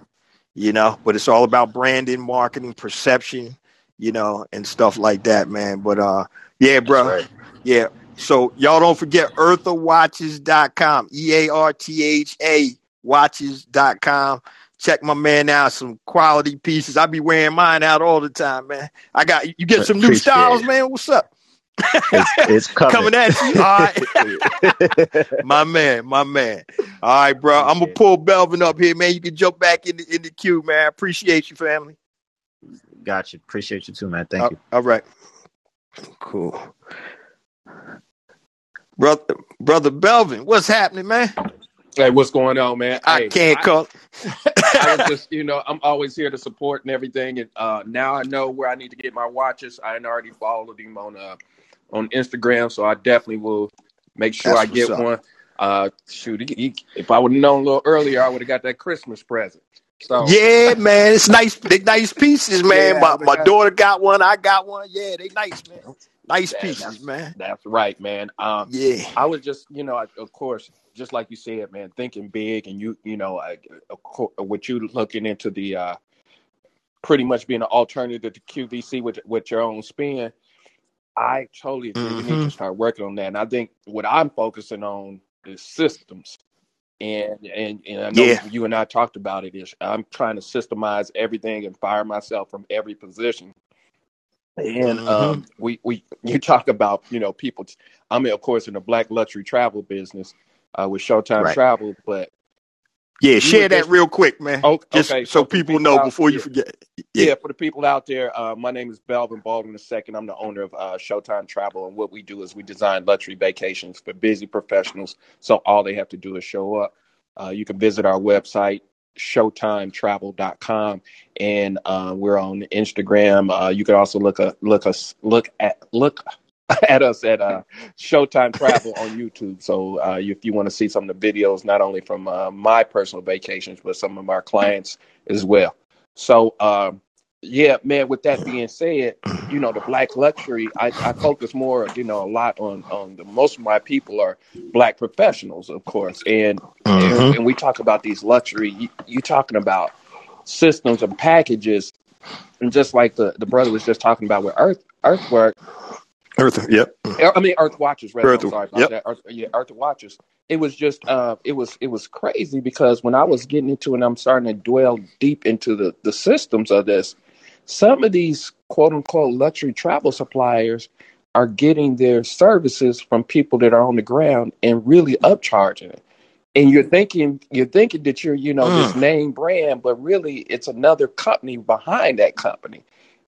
You know, but it's all about branding, marketing, perception, you know, and stuff like that, man. But uh yeah, bro. right. Yeah. So y'all don't forget earthawatches.com, E A R T H A watches.com. Check my man out, some quality pieces. I be wearing mine out all the time, man. I got you get some new styles, it. man. What's up? It's, it's [LAUGHS] coming. Coming at you. All right. [LAUGHS] my man, my man. All right, bro. I'm gonna pull Belvin up here, man. You can jump back in the in the queue, man. I appreciate you, family. Got you. Appreciate you too, man. Thank Uh, you. all right. Cool. Brother brother Belvin, what's happening, man? Hey, what's going on, man? I Hey, can't I, call [LAUGHS] I was just, [LAUGHS] you know, I'm always here to support and everything. And uh, now I know where I need to get my watches. I had already followed him on uh, on Instagram, so I definitely will make sure That's I get up. one. Uh, shoot, he, he, if I would have known a little earlier, I would have got that Christmas present. So Yeah, man. It's nice. They nice pieces, man. yeah, My my daughter got one. I got one. Yeah, they nice, man. Nice pieces, that's man. that's right, man. Um, Yeah. I was just, you know, I, of course, just like you said, man, thinking big, and you, you know, I, of course, with you looking into the uh, pretty much being an alternative to QVC with with your own spin. I totally agree. We need Mm-hmm. to start working on that. And I think what I'm focusing on is systems. And and and I know Yeah. you and I talked about it. Is I'm trying to systemize everything and fire myself from every position. And Mm-hmm. um, we we [LAUGHS] you talk about you know people. I'm of course in the black luxury travel business uh, with Showtime Right. Travel, but Yeah, share that just real quick, man. oh, Just okay. so So people people know out, before you yeah, forget. Yeah. yeah, for the people out there, uh, my name is Belvin Baldwin II. I'm the owner of uh, Showtime Travel, and what we do is we design luxury vacations for busy professionals. So all they have to do is show up. Uh, you can visit our website showtimetravel.com and uh, we're on instagram uh, you can also look a, look us look at look [LAUGHS] at us at uh, showtime travel on youtube. So uh, if you want to see some of the videos not only from uh, my personal vacations but some of our clients as well. So um, yeah man with that being said you know the black luxury i, I focus more you know a lot on on the most of my people are black professionals of course. And and, Mm-hmm. and we talk about these luxury you, you talking about systems and packages. And just like the, the brother was just talking about with earth earthwork Earth, yep. I mean, Earth Watchers. Rather, Earth, I'm sorry about yep. that. Earth, yeah, Earth Watchers. It was just, uh, it was, it was crazy because when I was getting into it, and I'm starting to dwell deep into the the systems of this. Some of these quote unquote luxury travel suppliers are getting their services from people that are on the ground and really upcharging it. And you're thinking, you're thinking that you're, you know, this Mm. name brand, but really it's another company behind that company.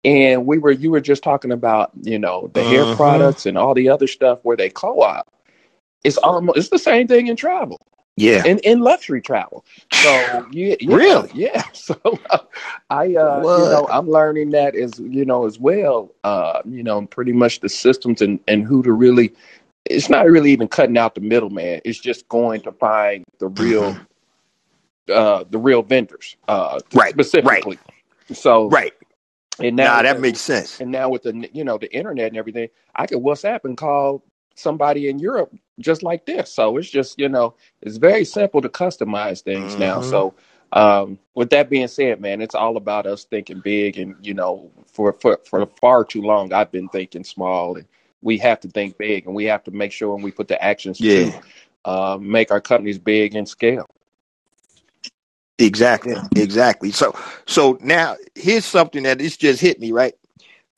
And we were, you were just talking about, you know, the hair Mhm. products and all the other stuff where they co-op. It's almost, it's the same thing in travel, Yeah. in in luxury travel. So [SIGHS] yeah, yeah, Really? yeah. [LAUGHS] So I, uh, you know, I'm learning that as you know as well. Uh, you know, pretty much the systems and and who to really. It's not really even cutting out the middleman. It's just going to find the real, uh, the real vendors, uh, Mm-hmm. Right, specifically. So Right. And now Nah, that makes sense. and now with the you know the internet and everything, I could WhatsApp and call somebody in Europe just like this. So it's just you know it's very simple to customize things now. Mhm. So um, with that being said, man, it's all about us thinking big. And you know, for for for far too long, I've been thinking small, and we have to think big, and we have to make sure when we put the actions Yeah. to uh, make our companies big and scale. Exactly. Exactly. So so now here's something that it's just hit me, right?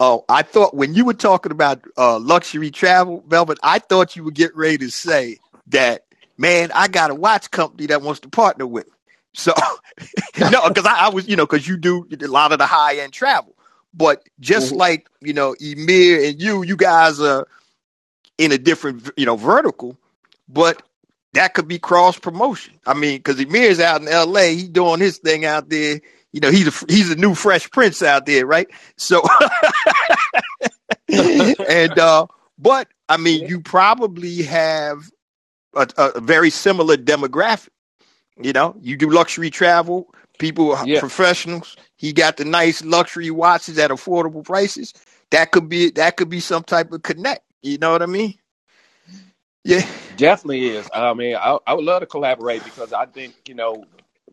Oh, I thought when you were talking about uh, luxury travel, Belvin, I thought you would get ready to say that, man, I got a watch company that wants to partner with me. So, [LAUGHS] no, because I, I was, you know, because you do a lot of the high end travel. But just Mhm. like, you know, Emir and you, you guys are in a different, you know, vertical, but that could be cross promotion. I mean, because Emir's out in LA, he doing his thing out there. You know, he's a he's a new fresh prince out there, right? So, [LAUGHS] and uh, but I mean, you probably have a, a very similar demographic. You know, you do luxury travel, people, Yeah. professionals. He got the nice luxury watches at affordable prices. That could be that could be some type of connect. You know what I mean? Yeah. Definitely is. I mean, I, I would love to collaborate because I think you know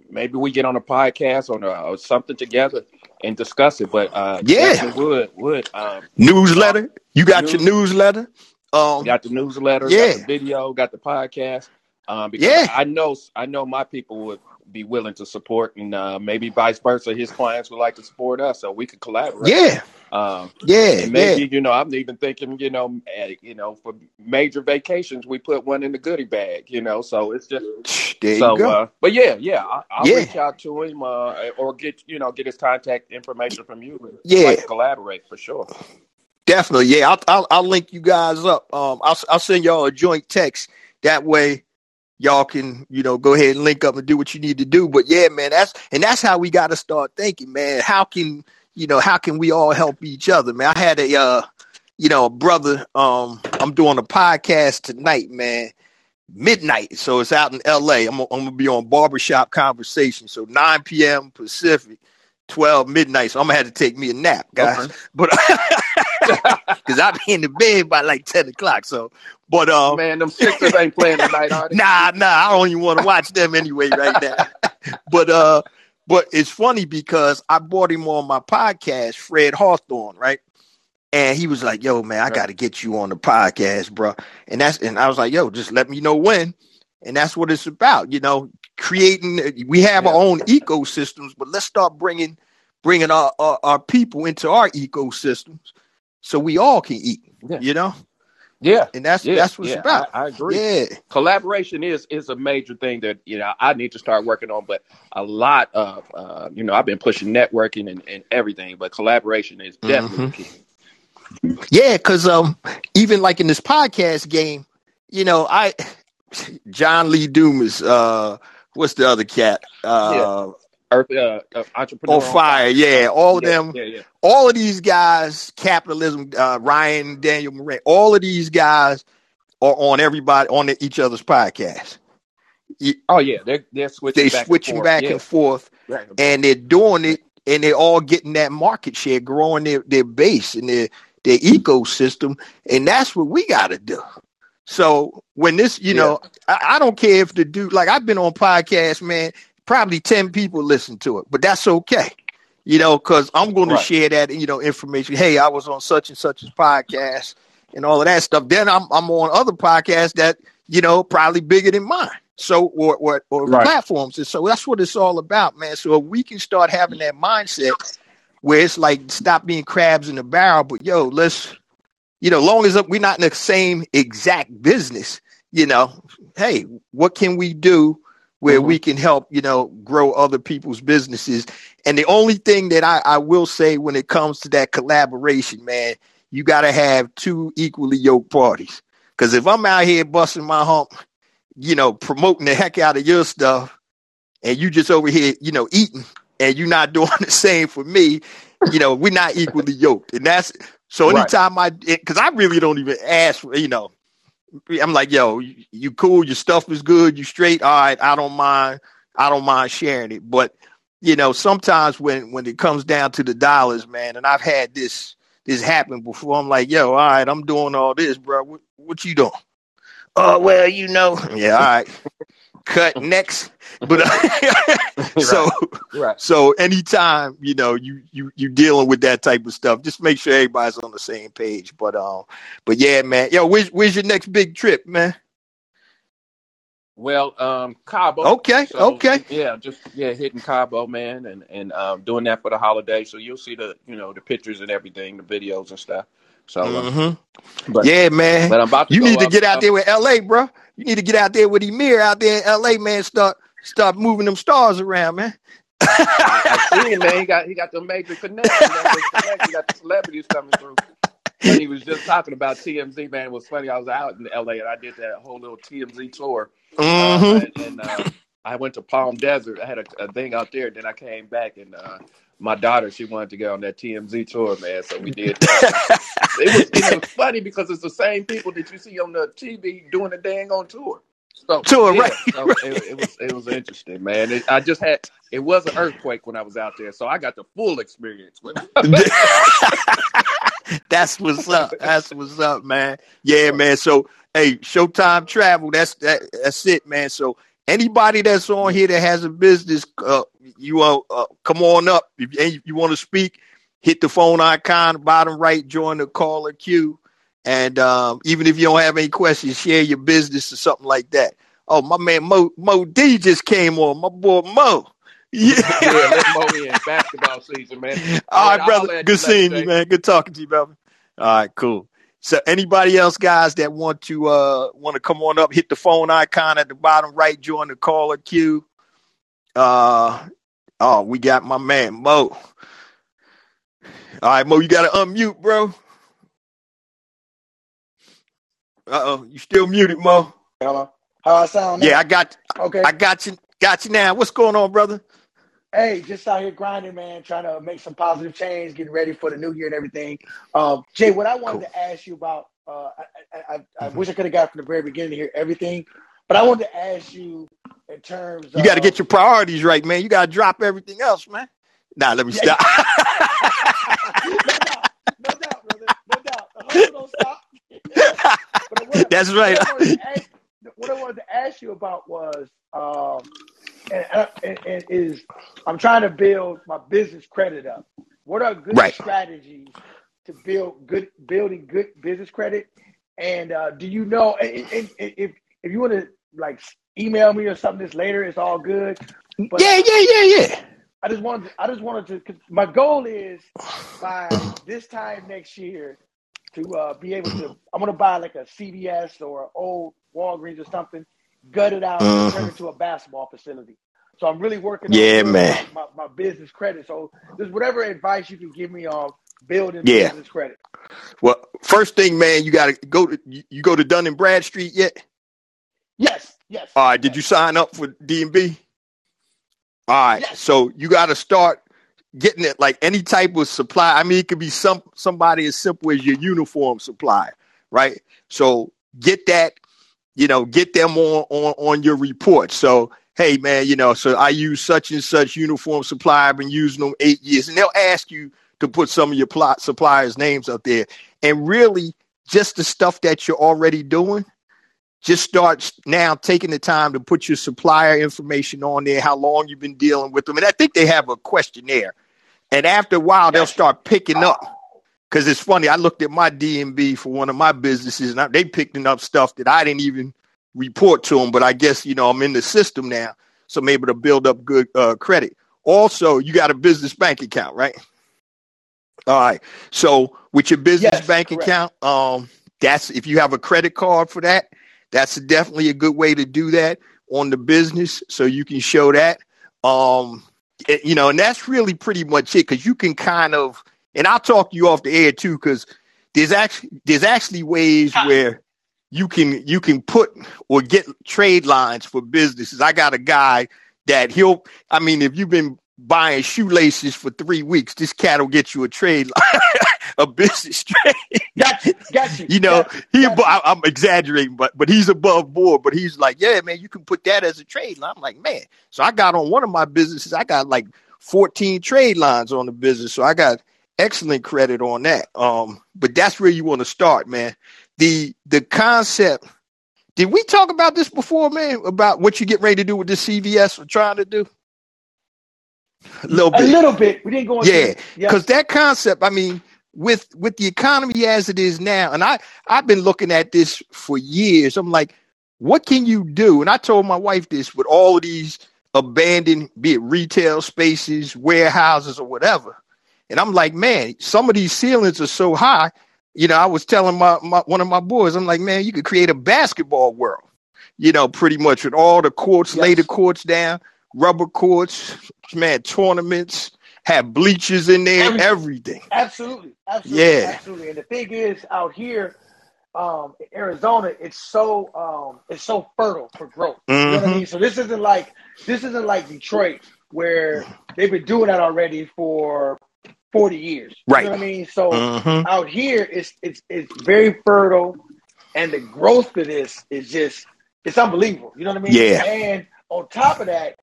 maybe we get on a podcast or, or something together and discuss it. But uh, Yeah. would would. Um, Newsletter. You got your newsletter. Um, got the newsletter, Yeah. got the video, got the podcast. Um, because Yeah. I know I know my people would be willing to support, and uh, maybe vice versa. His clients would like to support us, so we could collaborate. yeah. Um, Yeah. and Yeah. maybe you know, I'm even thinking, you know, eh, you know, for major vacations, we put one in the goodie bag. You know, so it's just There so, you go. uh, but yeah, yeah, I, I'll Yeah. reach out to him uh, or get you know get his contact information from you. Yeah. like to collaborate for sure. Definitely, yeah. I'll, I'll I'll link you guys up. Um, I'll I'll send y'all a joint text. That way, y'all can you know go ahead and link up and do what you need to do. But yeah, man, that's and that's how we got to start thinking, man. How can you know how can we all help each other, man? I had a uh, you know, a brother. Um, I'm doing a podcast tonight, man. Midnight, so it's out in L.A. I'm, I'm gonna be on Barbershop Conversation, so 9 p.m. Pacific, 12 midnight. So I'm gonna have to take me a nap, guys. Okay. [LAUGHS] But [LAUGHS] because I'll be in the bed by like 10 o'clock. So, but um, Man, them Sixers ain't playing tonight, are they? [LAUGHS] nah, nah, I don't even want to watch them anyway right now. [LAUGHS] but uh, but it's funny because I brought him on my podcast, Fred Hawthorne, right? And he was like, "Yo, man, I got to get you on the podcast, bro." And that's and I was like, "Yo, just let me know when." And that's what it's about, you know, creating. We have our own ecosystems, but let's start bringing bringing our, our our people into our ecosystems, so we all can eat. Yeah. You know, Yeah, and that's yeah, that's what it's about. I, I agree. Yeah, collaboration is is a major thing that you know I need to start working on. But a lot of uh, you know I've been pushing networking and, and everything, but collaboration is definitely Mhm. key. Yeah, because um, even like in this podcast game, you know, I John Lee Dumas, uh, what's the other cat? Uh, Earth, uh, uh, entrepreneur on fire, yeah, all of Yeah, them, Yeah, yeah, all of these guys, capitalism, uh, Ryan, Daniel Moran, all of these guys are on everybody on each other's podcast. oh yeah, they're they're switching. They back switching and forth. back and forth, and they're doing it, and they're all getting that market share, growing their, their base and their their ecosystem, and that's what we got to do. So when this, you know, I, I don't care if the dude, like I've been on podcasts, man, probably ten people listen to it, but that's okay, you know, because I'm going to share that, you know, information. Hey, I was on such and such's podcast, and all of that stuff. Then I'm I'm on other podcasts that you know probably bigger than mine. So or or, or Right. platforms, and so that's what it's all about, man. So if we can start having that mindset where it's like stop being crabs in the barrel, but yo, let's you know, long as we're not in the same exact business, you know, hey, what can we do where Mhm. we can help, you know, grow other people's businesses? And the only thing that I, I will say when it comes to that collaboration, man, you got to have two equally yoked parties. Because if I'm out here busting my hump, you know, promoting the heck out of your stuff, and you just over here, you know, eating, and you're not [LAUGHS] doing the same for me, you know, we're not equally yoked. And that's so Right. anytime I, because I really don't even ask for, you know, I'm like, yo, you, cool, your stuff is good, you straight, all right, I don't mind, I don't mind sharing it. But you know, sometimes when when it comes down to the dollars, man, and I've had this this happen before, I'm like, yo, all right, I'm doing all this, bro. What, what you doing? Oh well, you know, yeah, all right. [LAUGHS] Cut [LAUGHS] next, but [LAUGHS] [LAUGHS] so Right. so anytime you know you you you dealing with that type of stuff, just make sure everybody's on the same page. But um, but yeah, man, yo, where's where's your next big trip, man? Well, um, Cabo. Okay, So, okay. Yeah, just yeah, hitting Cabo, man, and and um, doing that for the holiday. So you'll see the you know the pictures and everything, the videos and stuff. So, uh, hmm but Yeah, man. but I'm about to You need to up- get out up- there with LA, bro. You need to get out there with Emir out there in LA, man. Start start moving them stars around, man. I see him, man. He got he got the major connections. He got. He got the celebrities coming through. When he was just talking about TMZ, man, it was funny. I was out in LA and I did that whole little TMZ tour. Uh, Mhm. and and uh, I went to Palm Desert. I had a, a thing out there. Then I came back and uh, my daughter, she wanted to go on that TMZ tour, man. So we [LAUGHS] did that. it was it was funny because it's the same people that you see on the TV doing the dang on tour. So Tour, yeah, right, So it, it was it was interesting, man. It, I just had it was an earthquake when I was out there, so I got the full experience with it. [LAUGHS] that's what's up. That's what's up, man. Yeah, man. So, hey, Showtime Travel. That's that. That's it, man. So, anybody that's on here that has a business, uh, you want uh, come on up. If you, you want to speak, hit the phone icon bottom right, join the caller queue, and um, even if you don't have any questions, share your business or something like that. Oh, my man Mo Mo D just came on. My boy Mo. Yeah. [LAUGHS] yeah, let Mo in [LAUGHS] basketball season, man. All right, I'll brother. Good seeing you, Jay. man. Good talking to you, brother. All right, cool. So anybody else, guys, that want to uh want to come on up, hit the phone icon at the bottom right, join the caller queue. Uh oh, we got my man Mo. All right, Mo, you gotta unmute, bro. Uh oh, you still muted, Mo. Hello. How I sound? now? Yeah, I got Okay. I got you got you now. What's going on, brother? Hey, just out here grinding, man, trying to make some positive change, getting ready for the new year and everything. Um, Jay, what I wanted Cool. to ask you about, uh, I, I, I, I Mhm. wish I could have got from the very beginning to hear everything, but I wanted to ask you in terms. You got to get your priorities right, man. You got to drop everything else, man. Nah, let me Yeah. stop. [LAUGHS] no doubt, no doubt, brother, no doubt. The don't stop. [LAUGHS] That's right. What I, [LAUGHS] wanted to ask, what I wanted to ask you about was, um, and, and, and is I'm trying to build my business credit up. What are good Right. strategies to build good building good business credit? And uh, do you know if if you want to like email me or something this later, it's all good. But yeah, yeah, yeah, yeah. I just wanted to, I just wanted to 'cause my goal is by this time next year to uh, be able to I'm gonna buy like a CVS or old Walgreens or something, gut it out and turn it into a basketball facility. So I'm really working Mm-hmm. Yeah, man. My, my, business credit. So just whatever advice you can give me on building Yeah. business credit. Well, first thing, man, you got to go to you go to Dun and Bradstreet yet? Yes, yes. All right. Did you sign up for D and B? All right. Yes. So you got to start getting it like any type of supply. I mean, it could be some somebody as simple as your uniform supplier, right? So get that, you know, get them on on on your report. So hey, man, you know, so I use such and such uniform supplier. I've been using them eight years, and they'll ask you to put some of your plot suppliers' names up there, and really just the stuff that you're already doing just start now taking the time to put your supplier information on there, how long you've been dealing with them. And I think they have a questionnaire. And after a while, they'll start picking up Because it's funny, I looked at my DMB for one of my businesses, and I, they picking up stuff that I didn't even report to them. But I guess you know I'm in the system now, so I'm able to build up good uh, credit. Also, you got a business bank account, right? All right. So with your business Yes, bank correct. account, um, that's if you have a credit card for that, that's definitely a good way to do that on the business, so you can show that. Um, it- you know, and that's really pretty much it because you can kind of, and I'll talk you off the air too, because there's actually there's actually ways where you can you can put or get trade lines for businesses. I got a guy that he'll, I mean, if you've been buying shoelaces for three weeks, this cat will get you a trade line, [LAUGHS] a business trade. Got you. Got you. You know, got he got. I- I'm exaggerating, but but he's above board. But he's like, yeah, man, you can put that as a trade line. I'm like, man. So I got on one of my businesses. I got like 14 trade lines on the business. So I got excellent credit on that. Um, but that's where you want to start, man. The the concept. Did we talk about this before, man? About what you get ready to do with the CVS or trying to do? A little bit. A little bit. We didn't go into Yeah, it. Yeah. because that concept, I mean, with with the economy as it is now, and I I've been looking at this for years. I'm like, what can you do? And I told my wife this with all of these abandoned, be it retail spaces, warehouses, or whatever. And I'm like, man, some of these ceilings are so high. You know, I was telling my, my one of my boys, I'm like, man, you could create a basketball world. You know, pretty much with all the courts, lay the courts down, rubber courts, man, tournaments, have bleachers in there, Everything. everything. Absolutely, absolutely, Yeah. absolutely. And the thing is, out here, um, in Arizona, it's so um, it's so fertile for growth. You know what I hmm mean? So this isn't like this isn't like Detroit where they've been doing that already for forty years. Right. You know what I mean? So hmm out here, it's it's it's very fertile, and the growth of this is just it's unbelievable. You know what I mean? Yeah. And on top of that,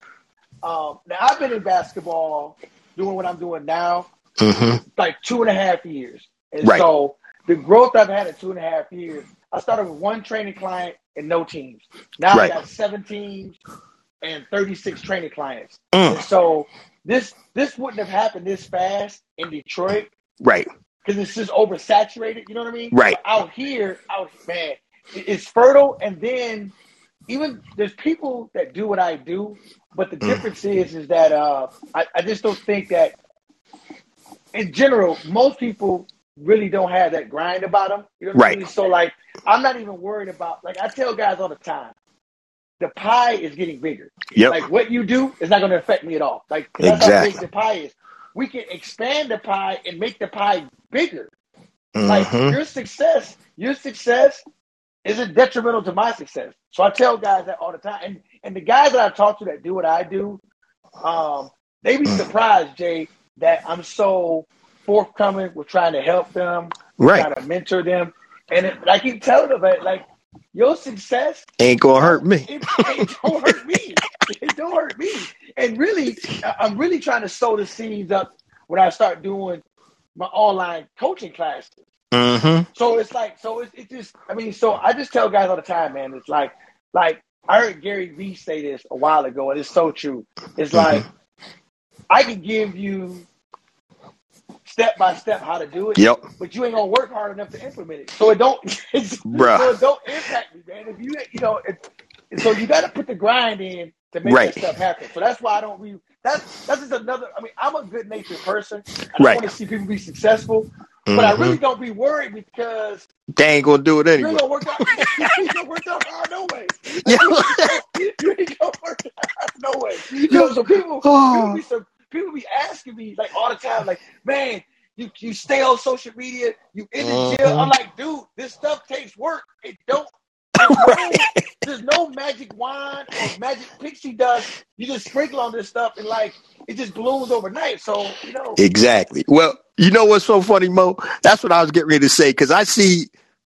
um, now I've been in basketball doing what I'm doing now hmm like two and a half years. And Right. so the growth I've had in two and a half years, I started with one training client and no teams. Now Right. I got seven teams and 36 training clients. Mm. And so this this wouldn't have happened this fast in Detroit Right. because it's just oversaturated. You know what I mean? Right. But out here, out man, it's fertile, and then even there's people that do what I do, but the Mm. difference is is that uh, I, I just don't think that in general most people really don't have that grind about them. You know what I Right. mean? So like, I'm not even worried about like I tell guys all the time, the pie is getting bigger. Yep. Like what you do is not going to affect me at all. Like that's how Exactly. big the pie is. We can expand the pie and make the pie bigger. Like hmm your success, your success isn't detrimental to my success. So I tell guys that all the time. And and the guys that I talk to that do what I do, um, they be surprised, Jay, that I'm so forthcoming with trying to help them, Right. trying to mentor them. And it, I keep telling them like your success Ain't gonna hurt me. it, it don't hurt me. It don't hurt me. And really, I'm really trying to sow the seeds up when I start doing my online coaching classes. hmm So it's like, so it's, it's just, I mean, so I just tell guys all the time, man, it's like, like I heard Gary Vee say this a while ago, and it's so true. It's like, I can give you step by step how to do it, Yep. but you ain't gonna work hard enough to implement it. So it don't, Bruh. [LAUGHS] so it don't impact me, man. If you, you know, it, so you got to put the grind in to make Right. that stuff happen. So that's why I don't re. That's that's just another. I mean, I'm a good natured person. I Right. want to see people be successful, but I really mm-hmm. don't be worried because They ain't gonna do it you anyway. ain't gonna work out. [LAUGHS] you ain't gonna work out hard no way. [LAUGHS] Yeah. you ain't gonna work out no way. You know, so people, people be people be asking me like all the time, like, man, you you stay on social media, you in the gym. Mhm. I'm like, dude, this stuff takes work. It don't. [LAUGHS] There's no, there's no magic wand or magic pixie dust. You just sprinkle on this stuff and like it just blooms overnight. So you know, Exactly. Well, you know what's so funny, Mo? That's what I was getting ready to say because I see,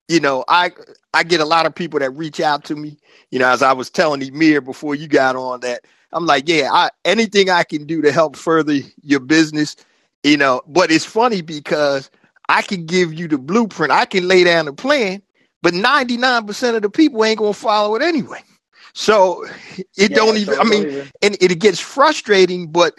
you know, I I get a lot of people that reach out to me. You know, as I was telling Emir before you got on that, I'm like, yeah, I anything I can do to help further your business, you know. But it's funny because I can give you the blueprint, I can lay down the plan, but 99% of the people ain't gonna follow it anyway. So it Yeah, don't even. I mean, even- and it gets frustrating, but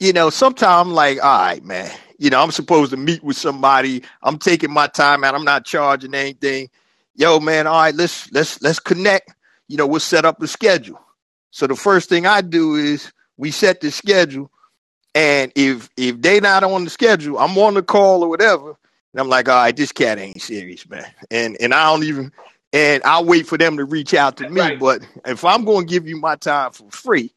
you know, sometimes I'm like, all right, man, You know, I'm supposed to meet with somebody. I'm taking my time out. I'm not charging anything. Yo, man, all right, let's let's let's connect. You know, we'll set up a schedule. So the first thing I do is we set the schedule. And if if they not on the schedule, I'm on the call or whatever. And I'm like, all right, this cat ain't serious, man. And and I don't even and I'll wait for them to reach out to me. Right. But if I'm going to give you my time for free,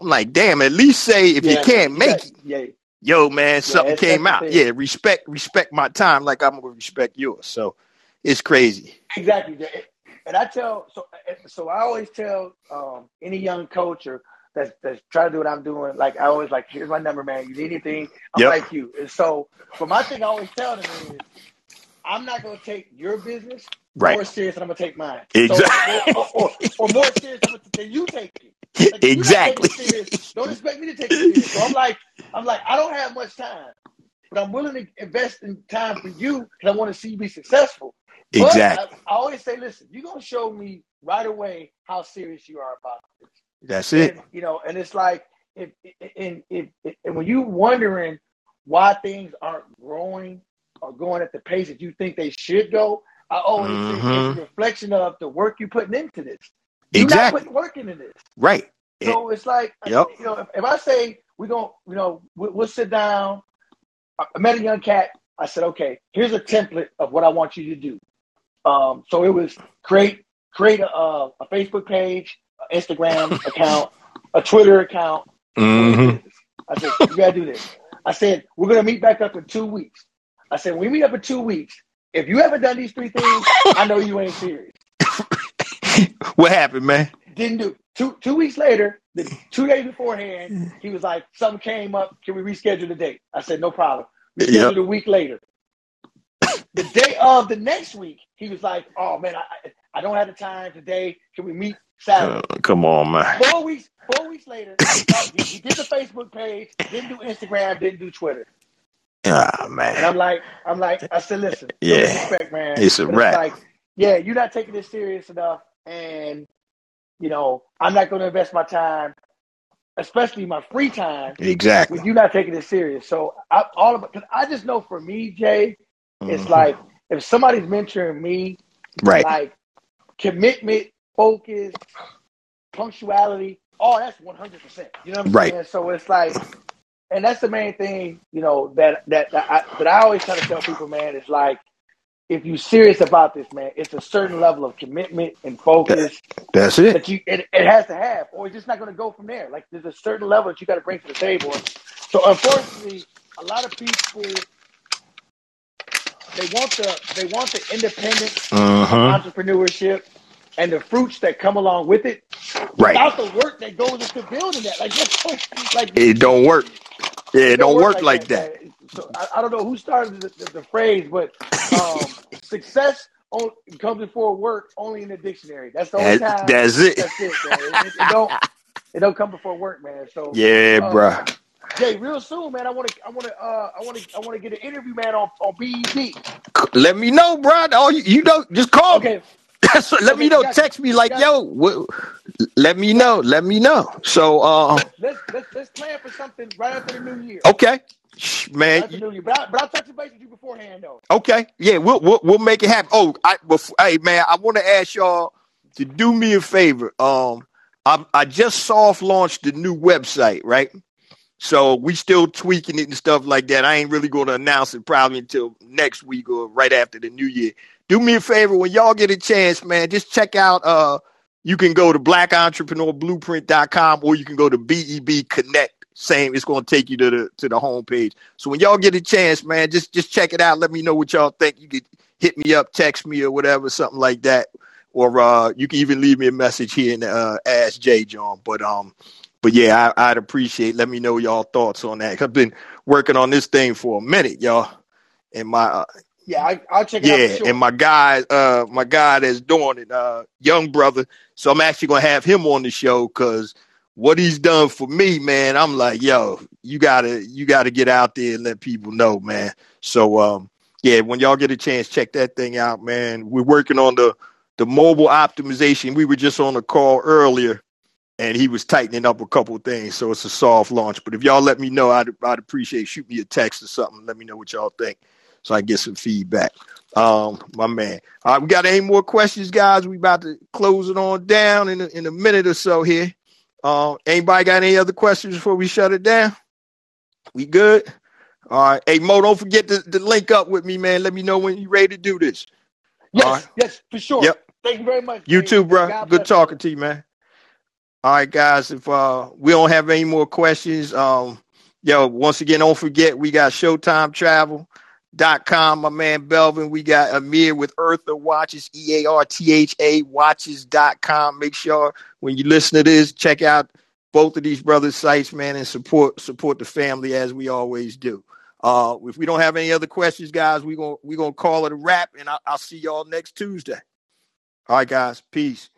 I'm like, damn, at least say if you can't make got- it, Yeah, yo, man, something came out. Yeah, respect, respect my time, like I'm gonna respect yours. So it's crazy. Exactly. And I tell so so I always tell um, any young coach or that's that's trying to do what I'm doing. Like I always like, here's my number, man. You need anything, I'm Yep. like you. And so, but my thing I always tell them is, I'm not gonna take your business Right. more serious than I'm gonna take mine. Exactly. So, or, or, or more serious than you take it. Like, if you're not exactly. serious, don't expect me to take it serious. So I'm like, I'm like, I don't have much time, but I'm willing to invest in time for you because I want to see you be successful. But Exactly. I, I always say, listen, you're gonna show me right away how serious you are about this. That's it. And, you know, and it's like if and if, if and when you wondering why things aren't growing or going at the pace that you think they should go, I always say it's Mhm. a reflection of the work you're putting into this. You're not Exactly. putting work into this. Right. So it's like, Yep. you know, if, if I say we're going, to you know, we'll, we'll sit down. I met a young cat. I said, okay, here's a template of what I want you to do. Um, so it was create create a, a a Facebook page, an Instagram [LAUGHS] account, a Twitter account. hmm I said, you gotta do this. I said, we're gonna meet back up in two weeks. I said, we meet up in two weeks, if you haven't done these three things, I know you ain't serious. [LAUGHS] What happened, man? Didn't do. Two two weeks later, the two days beforehand, he was like, something came up. Can we reschedule the date? I said, no problem. We Yep. a week later. [LAUGHS] The day of the next week, he was like, oh man, I, I- don't have the time today. Can we meet Saturday? Uh, come on, man. Four weeks. Four weeks later, he, he did the Facebook page, didn't do Instagram, didn't do Twitter. Ah, man. And. I'm like, I'm like, I said, listen, Yeah. respect, man. It's a wrap. like, yeah, you're not taking this serious enough, and you know, I'm not going to invest my time, especially my free time, Exactly. with you not taking it serious. So I, all of it, because I just know for me, Jay, it's Mhm. like if somebody's mentoring me, right. like commitment, focus, punctuality, Oh, that's one hundred percent. You know what I'm Right. saying? So it's like, and that's the main thing, you know, that that that I, that I always try to tell people, man, is like, if you're serious about this, man, it's a certain level of commitment and focus That's it. that you it, it has to have, or it's just not going to go from there. Like there's a certain level that you got to bring to the table. So unfortunately, a lot of people they want the they want the independence hmm entrepreneurship and the fruits that come along with it Right. without the work that goes into building that. Like, [LAUGHS] like It don't work. Yeah, it don't work like that. man. So I, I don't know who started the, the, the phrase, but um, [LAUGHS] success on, comes before work only in the dictionary. That's the only That- time. that's it. That's it, man. It, it, it don't it don't come before work, man. So [LAUGHS] Yeah, uh, bruh. Jay, real soon, man. I want to I want to uh, I want to I want to get an interview, man, on on BET. Let me know, bro. Oh, you, you know, just call me. Okay, [LAUGHS] That's what, let me know. Text me like, yo, what, let me know. Let me know. So, uh, let's let's let's plan for something right after the new year. okay, Right man. new year, but I, but I'll touch base with you beforehand, though. Okay, yeah, we'll we'll, we'll make it happen. Oh, I, before, hey, man, I want to ask y'all to do me a favor. Um, I I just soft launched the new website, right? So we still tweaking it and stuff like that. I ain't really going to announce it probably until next week or right after the new year. Do me a favor when y'all get a chance, man. Just check out. Uh, you can go to blackentrepreneurblueprint.com or you can go to BEB Connect. Same, it's going to take you to the to the homepage. So when y'all get a chance, man, just just check it out. Let me know what y'all think. You could hit me up, text me or whatever, something like that. Or uh, you can even leave me a message here and uh, ask Jay John. But um, but yeah, I, I'd appreciate. Let me know y'all thoughts on that. I've been working on this thing for a minute, y'all. And my uh, Yeah, I, I'll check yeah, sure. and my guy, uh, my guy that's doing it, uh, young brother. So I'm actually gonna have him on the show because what he's done for me, man. I'm like, yo, you gotta, you gotta get out there and let people know, man. So, um, yeah, when y'all get a chance, check that thing out, man. We're working on the the mobile optimization. We were just on a call earlier, and he was tightening up a couple of things. So it's a soft launch. But if y'all let me know, I'd, I'd appreciate shoot me a text or something. Let me know what y'all think so I get some feedback. Um, my man. All right, we got any more questions, guys? We about to close it on down in a, in a minute or so here. Uh, anybody got any other questions before we shut it down? We good? All right. Hey Mo, don't forget to, to link up with me, man. Let me know when you're ready to do this. Yes, right. yes, for sure. Yep. Thank you very much. You man. too, bro. God Good talking to you, man. All right, guys. If uh we don't have any more questions, um, yo, once again, don't forget we got Showtime Travel. Dot com, my man Belvin. We got Emir with Eartha Watches, E A R T H A watches.com. Make sure when you listen to this, check out both of these brothers' sites, man, and support support the family as we always do. Uh, if we don't have any other questions, guys, we're gonna we gonna call it a wrap, and I'll, I'll see y'all next Tuesday. All right, guys. Peace.